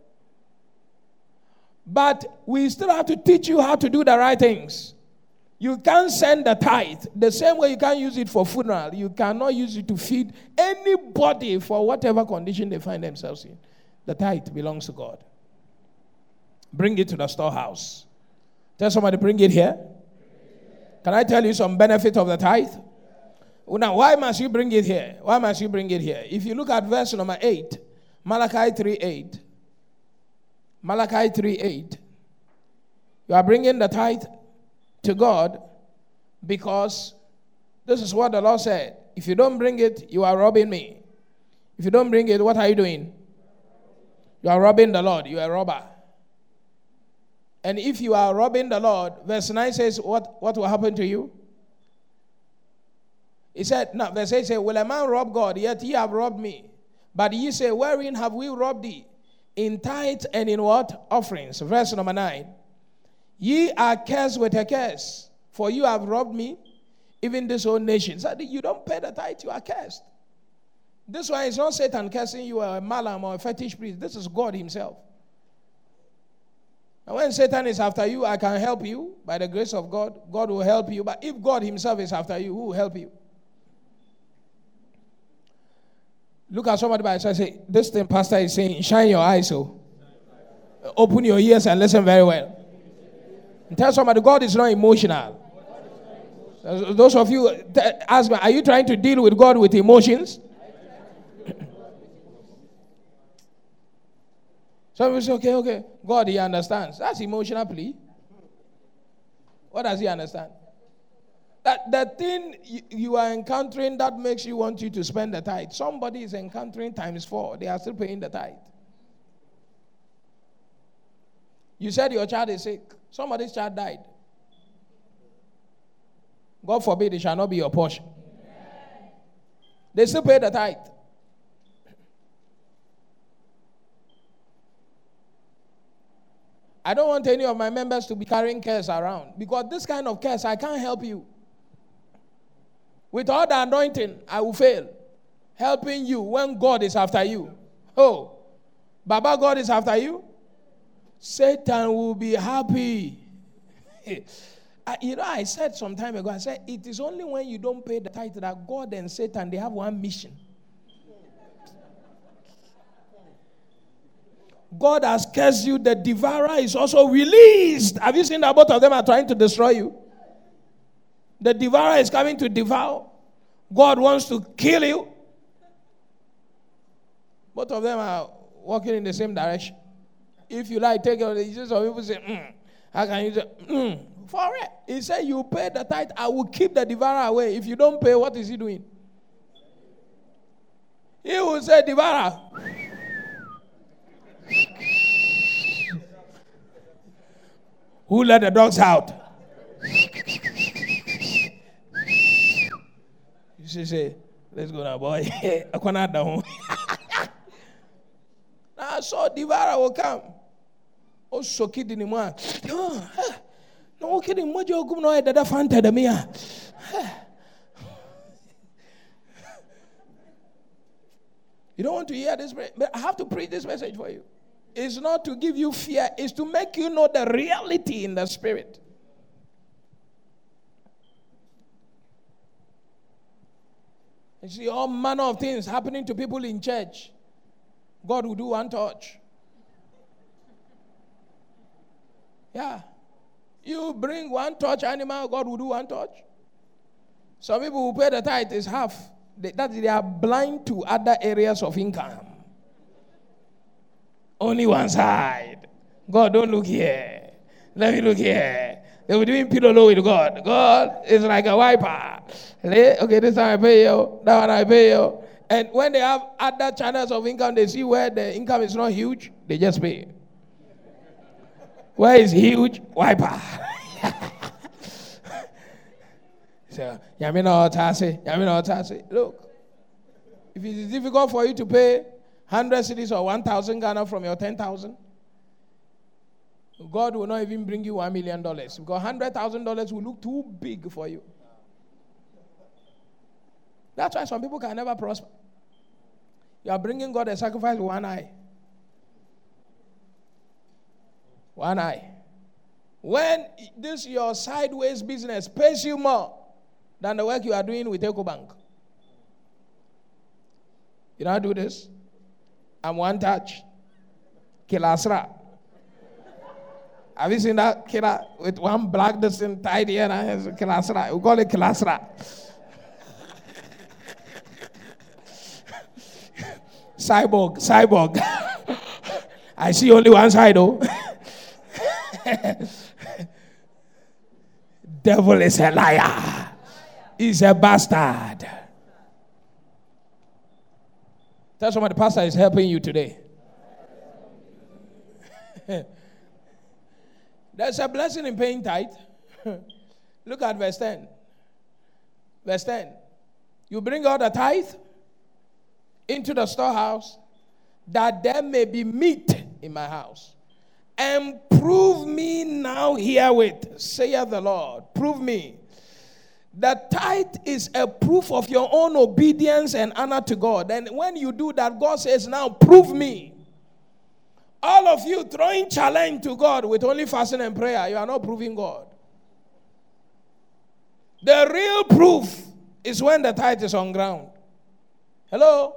But we still have to teach you how to do the right things. You can't send the tithe the same way you can't use it for funeral. You cannot use it to feed anybody for whatever condition they find themselves in. The tithe belongs to God. Bring it to the storehouse. Tell somebody, bring it here. Can I tell you some benefit of the tithe? Now, why must you bring it here? Why must you bring it here? If you look at verse number 8, Malachi 3 8, Malachi 3 8, you are bringing the tithe to God because this is what the Lord said. If you don't bring it, you are robbing me. If you don't bring it, what are you doing? You are robbing the Lord. You are a robber. And if you are robbing the Lord, verse 9 says, What, what will happen to you? He said, no, verse 8 says, Will a man rob God? Yet ye have robbed me. But ye say, Wherein have we robbed thee? In tithe and in what? Offerings. Verse number 9. Ye are cursed with a curse, for you have robbed me, even this whole nation. So you don't pay the tithe, you are cursed. This one is not Satan cursing you, a malam or a fetish priest. This is God Himself. And when Satan is after you, I can help you by the grace of God. God will help you. But if God Himself is after you, who will help you? Look at somebody by and say, This thing, Pastor is saying, shine your eyes, so oh. open your ears and listen very well. And tell somebody, God is not emotional. Those of you ask me, are you trying to deal with God with emotions? Some people say, okay, okay, God, He understands. That's emotional plea. What does He understand? That the thing you are encountering that makes you want you to spend the tithe. Somebody is encountering times four. They are still paying the tithe. You said your child is sick. Somebody's child died. God forbid it shall not be your portion. They still pay the tithe. I don't want any of my members to be carrying cares around because this kind of cares, I can't help you. With all the anointing, I will fail. Helping you when God is after you. Oh, Baba God is after you. Satan will be happy. you know, I said some time ago, I said, it is only when you don't pay the tithe that God and Satan, they have one mission. God has cursed you, the devourer is also released. Have you seen that both of them are trying to destroy you? The devourer is coming to devour. God wants to kill you. Both of them are walking in the same direction. If you like, take it. You see some people say, mm, how can you say, mm, for it? He said, You pay the tithe, I will keep the devourer away. If you don't pay, what is he doing? He will say, Devourer. Who let the dogs out? You say, let's go now, boy. I cannot down. Now, so Devourer will come. Oh, so kidding him. No, kidding. What you go no that fanta the mia. You don't want to hear this, but I have to preach this message for you is not to give you fear, is to make you know the reality in the spirit. You see all manner of things happening to people in church. God will do one touch. Yeah. You bring one touch animal, God will do one touch. Some people who pay the tithe is half. They, that they are blind to other areas of income. Only one side. God, don't look here. Let me look here. They were doing pillow with God. God is like a wiper. Okay, this time I pay you. That one I pay you. And when they have other channels of income, they see where the income is not huge, they just pay. Where is huge? Wiper. so, Yamina Otase, Yamina Otase. Look, if it is difficult for you to pay 100 cedis or 1,000 Ghana from your 10,000, God will not even bring you $1 million because $100,000 will look too big for you. That's why some people can never prosper. You are bringing God a sacrifice with one eye. One eye. When this your sideways business pays you more than the work you are doing with EcoBank. You don't do this? I'm one touch. Kilasra. Have you seen that killer with one black distant tied here? Kilasra. We call it Kilasra. cyborg, cyborg. I see only one side though. Devil is a liar. He's a bastard. Tell somebody the pastor is helping you today. There's a blessing in paying tithe. Look at verse 10. Verse 10. You bring out the tithe into the storehouse that there may be meat in my house. And prove me now herewith, saith the Lord. Prove me the tithe is a proof of your own obedience and honor to God. And when you do that, God says, Now prove me. All of you throwing challenge to God with only fasting and prayer, you are not proving God. The real proof is when the tithe is on ground. Hello?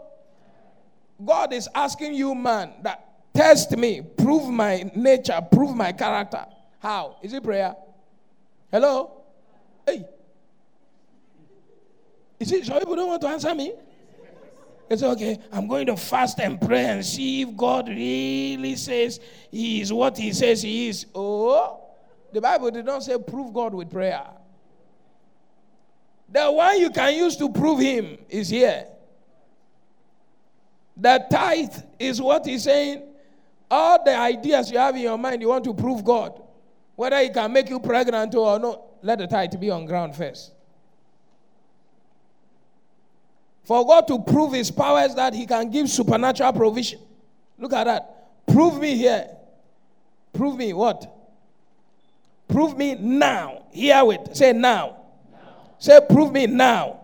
God is asking you, man, that test me, prove my nature, prove my character. How? Is it prayer? Hello? Hey. Is it some people don't want to answer me? It's okay. I'm going to fast and pray and see if God really says He is what He says He is. Oh, the Bible did not say prove God with prayer. The one you can use to prove Him is here. The tithe is what He's saying. All the ideas you have in your mind, you want to prove God. Whether He can make you pregnant or not, let the tithe be on ground first. For God to prove his powers that he can give supernatural provision. Look at that. Prove me here. Prove me what? Prove me now. Here with. Say now. now. Say prove me now.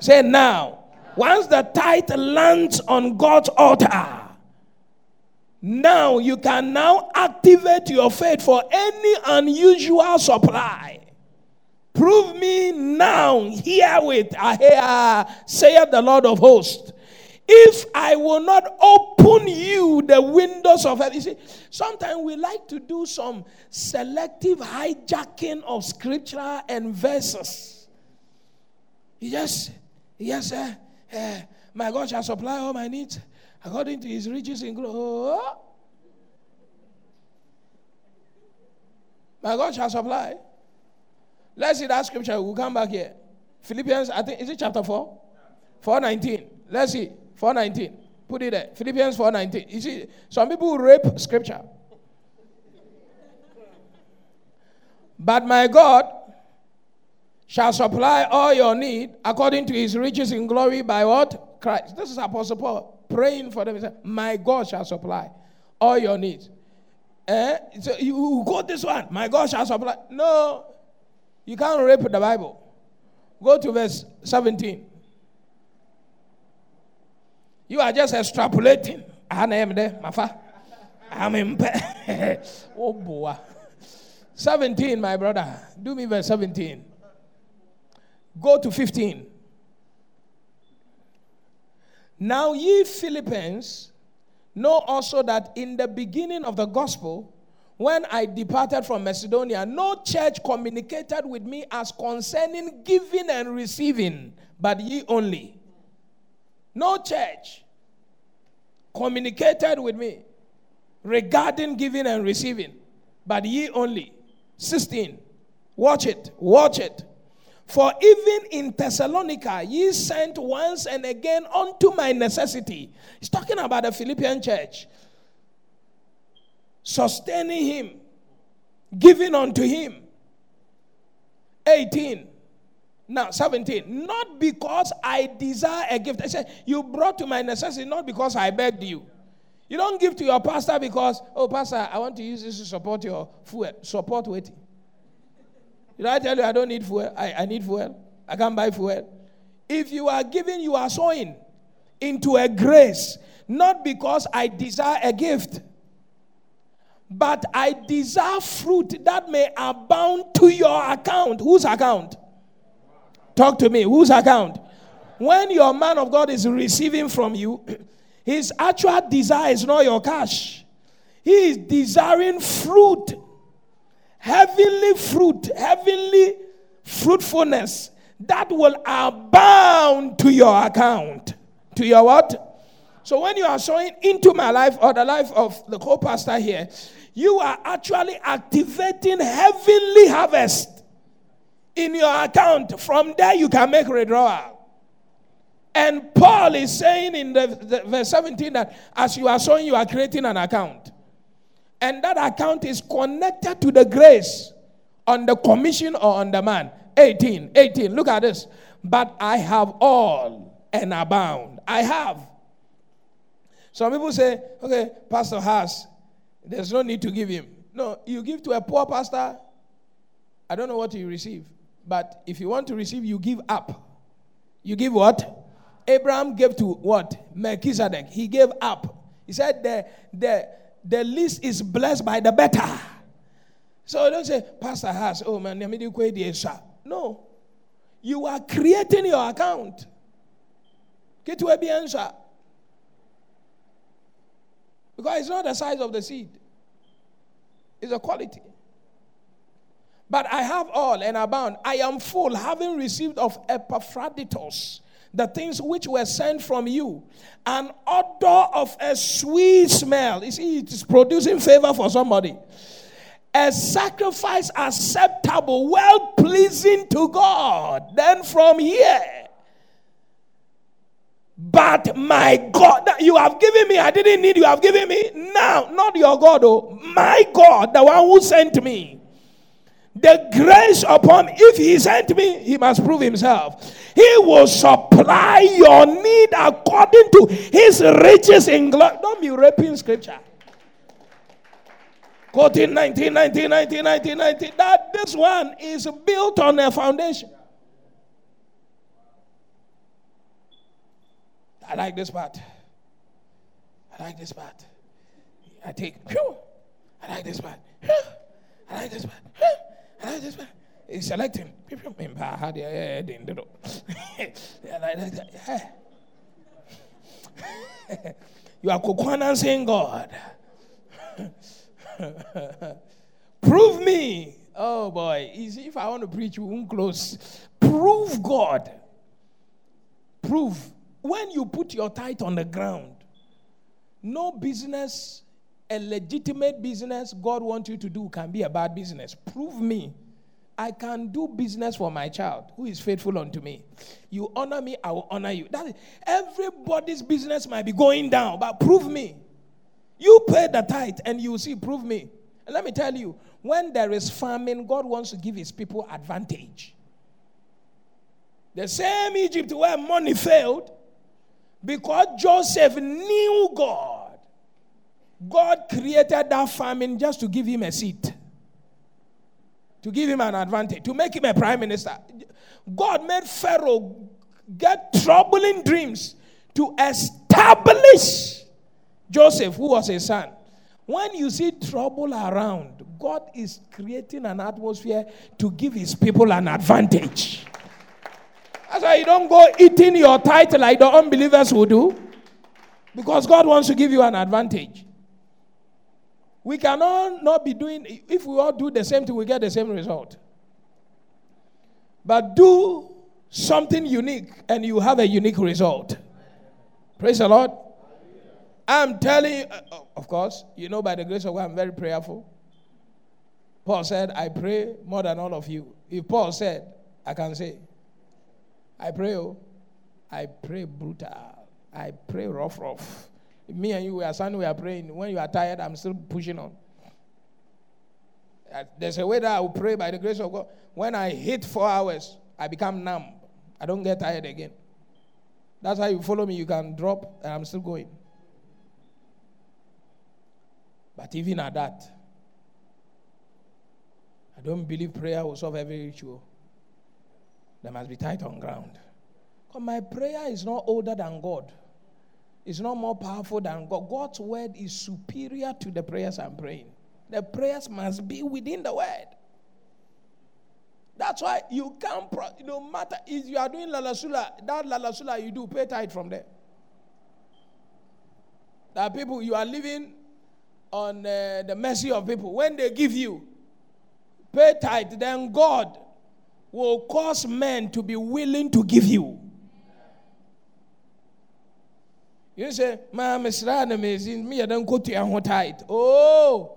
Say now. Once the tithe lands on God's altar, now you can now activate your faith for any unusual supply. Prove me now here herewith, here saith the Lord of hosts. If I will not open you the windows of heaven. You see, sometimes we like to do some selective hijacking of scripture and verses. Yes, yes, uh, uh, my God shall supply all my needs according to his riches in glory. Oh. My God shall supply. Let's see that scripture. We'll come back here. Philippians, I think, is it chapter 4? 419. Let's see. 419. Put it there. Philippians 419. You see, some people rape scripture. But my God shall supply all your need according to his riches in glory by what? Christ. This is Apostle Paul praying for them. He said, My God shall supply all your needs. Eh? So you got this one. My God shall supply. No, you can't rape the Bible. Go to verse 17. You are just extrapolating. I am there, Mafa. I'm in Oh boy. 17, my brother. Do me verse 17. Go to 15. Now ye Philippians know also that in the beginning of the gospel, when I departed from Macedonia, no church communicated with me as concerning giving and receiving, but ye only. No church communicated with me regarding giving and receiving, but ye only. 16. Watch it, watch it. For even in Thessalonica, ye sent once and again unto my necessity. He's talking about the Philippian church sustaining him, giving unto him. 18. Now, 17. Not because I desire a gift. I said, You brought to my necessity, not because I begged you. You don't give to your pastor because, oh, pastor, I want to use this to support your fuel. Support waiting. Did I tell you I don't need fuel? I, I need fuel. I can't buy fuel. If you are giving, you are sowing into a grace, not because I desire a gift but I desire fruit that may abound to your account. Whose account? Talk to me. Whose account? When your man of God is receiving from you, his actual desire is not your cash. He is desiring fruit, heavenly fruit, heavenly fruitfulness that will abound to your account. To your what? So when you are sowing into my life or the life of the co-pastor here, you are actually activating heavenly harvest in your account. From there, you can make withdrawal. And Paul is saying in the, the, verse 17 that as you are sowing, you are creating an account. And that account is connected to the grace on the commission or on the man. 18, 18. Look at this. But I have all and abound. I have. Some people say, okay, Pastor has there's no need to give him. No, you give to a poor pastor, I don't know what you receive. But if you want to receive, you give up. You give what? Abraham gave to what? Melchizedek. He gave up. He said the, the, the least is blessed by the better. So don't say, Pastor has, oh man, no. You are creating your account. Because it's not the size of the seed, it's the quality. But I have all and abound. I am full, having received of Epaphroditus the things which were sent from you, an odor of a sweet smell. You see, it is producing favor for somebody. A sacrifice acceptable, well pleasing to God. Then from here, but my God, that you have given me, I didn't need you, have given me. Now, not your God, oh, my God, the one who sent me. The grace upon, if he sent me, he must prove himself. He will supply your need according to his riches in glory. Don't be raping scripture. Quoting 19, 19, 19, 19, 19. That this one is built on a foundation. I like this part. I like this part. I take, whew, I like this part. I like this part. I like this part. He's selecting. you are cocoanancing God. Prove me. Oh boy. Easy. If I want to preach, we won't close. Prove God. Prove when you put your tithe on the ground, no business, a legitimate business God wants you to do can be a bad business. Prove me. I can do business for my child who is faithful unto me. You honor me, I will honor you. That is, everybody's business might be going down, but prove me. You pay the tithe and you see, prove me. And let me tell you, when there is famine, God wants to give his people advantage. The same Egypt where money failed, because Joseph knew God, God created that famine just to give him a seat, to give him an advantage, to make him a prime minister. God made Pharaoh get troubling dreams to establish Joseph, who was his son. When you see trouble around, God is creating an atmosphere to give his people an advantage. That's why you don't go eating your tithe like the unbelievers will do. Because God wants to give you an advantage. We cannot not be doing, if we all do the same thing, we get the same result. But do something unique and you have a unique result. Praise the Lord. I'm telling you, uh, of course, you know, by the grace of God, I'm very prayerful. Paul said, I pray more than all of you. If Paul said, I can say, I pray, oh, I pray brutal. I pray rough, rough. Me and you, we are standing, we are praying. When you are tired, I'm still pushing on. Uh, there's a way that I will pray by the grace of God. When I hit four hours, I become numb. I don't get tired again. That's how you follow me. You can drop, and I'm still going. But even at that, I don't believe prayer will solve every issue. There must be tithe on ground. Because my prayer is not older than God. It's not more powerful than God. God's word is superior to the prayers I'm praying. The prayers must be within the word. That's why you can't, pro- no matter if you are doing lalasula, that lalasula you do, pay tithe from there. Are people, you are living on uh, the mercy of people. When they give you, pay tithe, then God will cause men to be willing to give you. You say, Ma, Mr. Amazing, me, I don't go to your tight. Oh.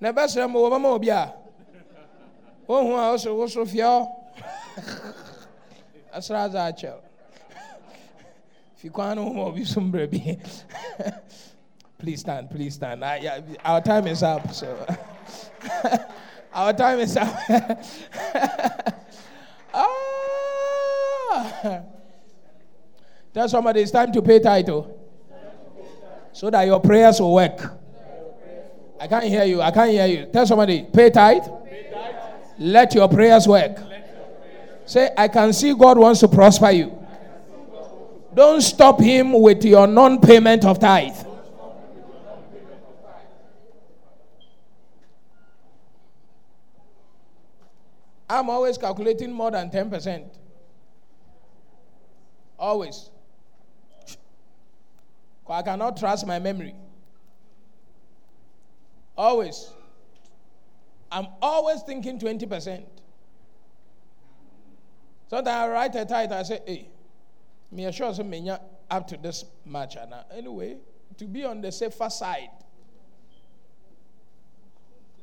na bɛsrɛ ma wɔbɛma obi a wohu a woso woso fiɛ asra adze akyɛw fi kwan no ho ma obi so mbrɛ bi please stand please stand I, our time is up so Our time is up. ah. Tell somebody it's time to pay tithe. So that your prayers will work. I can't hear you. I can't hear you. Tell somebody, pay tithe. Let your prayers work. Say, I can see God wants to prosper you. Don't stop him with your non payment of tithe. I'm always calculating more than 10%. Always. I cannot trust my memory. Always. I'm always thinking 20%. Sometimes I write a title, I say, hey, me assure some me up to this much. Uh, anyway, to be on the safer side,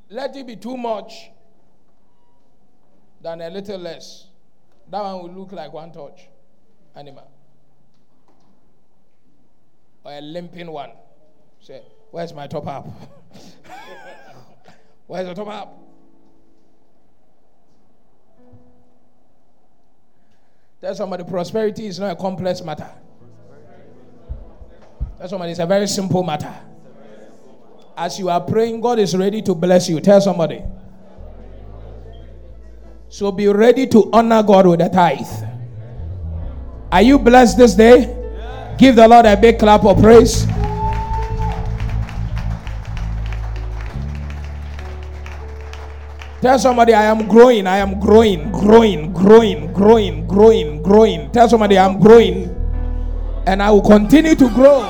let it be too much than a little less. That one will look like one touch animal. Or a limping one. Say, where's my top up? where's the top up? Tell somebody prosperity is not a complex matter. Tell somebody it's a very simple matter. As you are praying, God is ready to bless you. Tell somebody. So be ready to honor God with a tithe. Are you blessed this day? Give the Lord a big clap of praise. Tell somebody I am growing, I am growing, growing, growing, growing, growing, growing. Tell somebody I'm growing and I will continue to grow.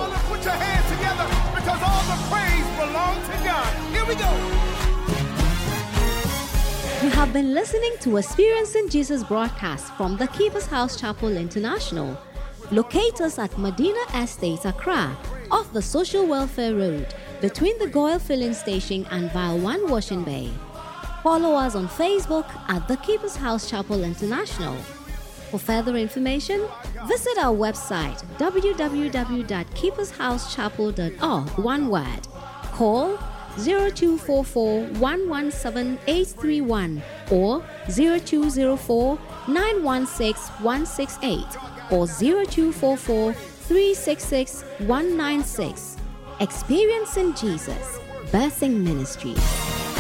Have been listening to Experiencing Jesus broadcast from the Keeper's House Chapel International. Locate us at Medina Estate, Accra, off the Social Welfare Road, between the Goil Filling Station and Vile 1 Washing Bay. Follow us on Facebook at the Keeper's House Chapel International. For further information, visit our website www.keepershousechapel.org, one word. Call 0244 117 831 or 0204 916 168 or 0244 366 196. Experiencing Jesus, Birthing Ministries.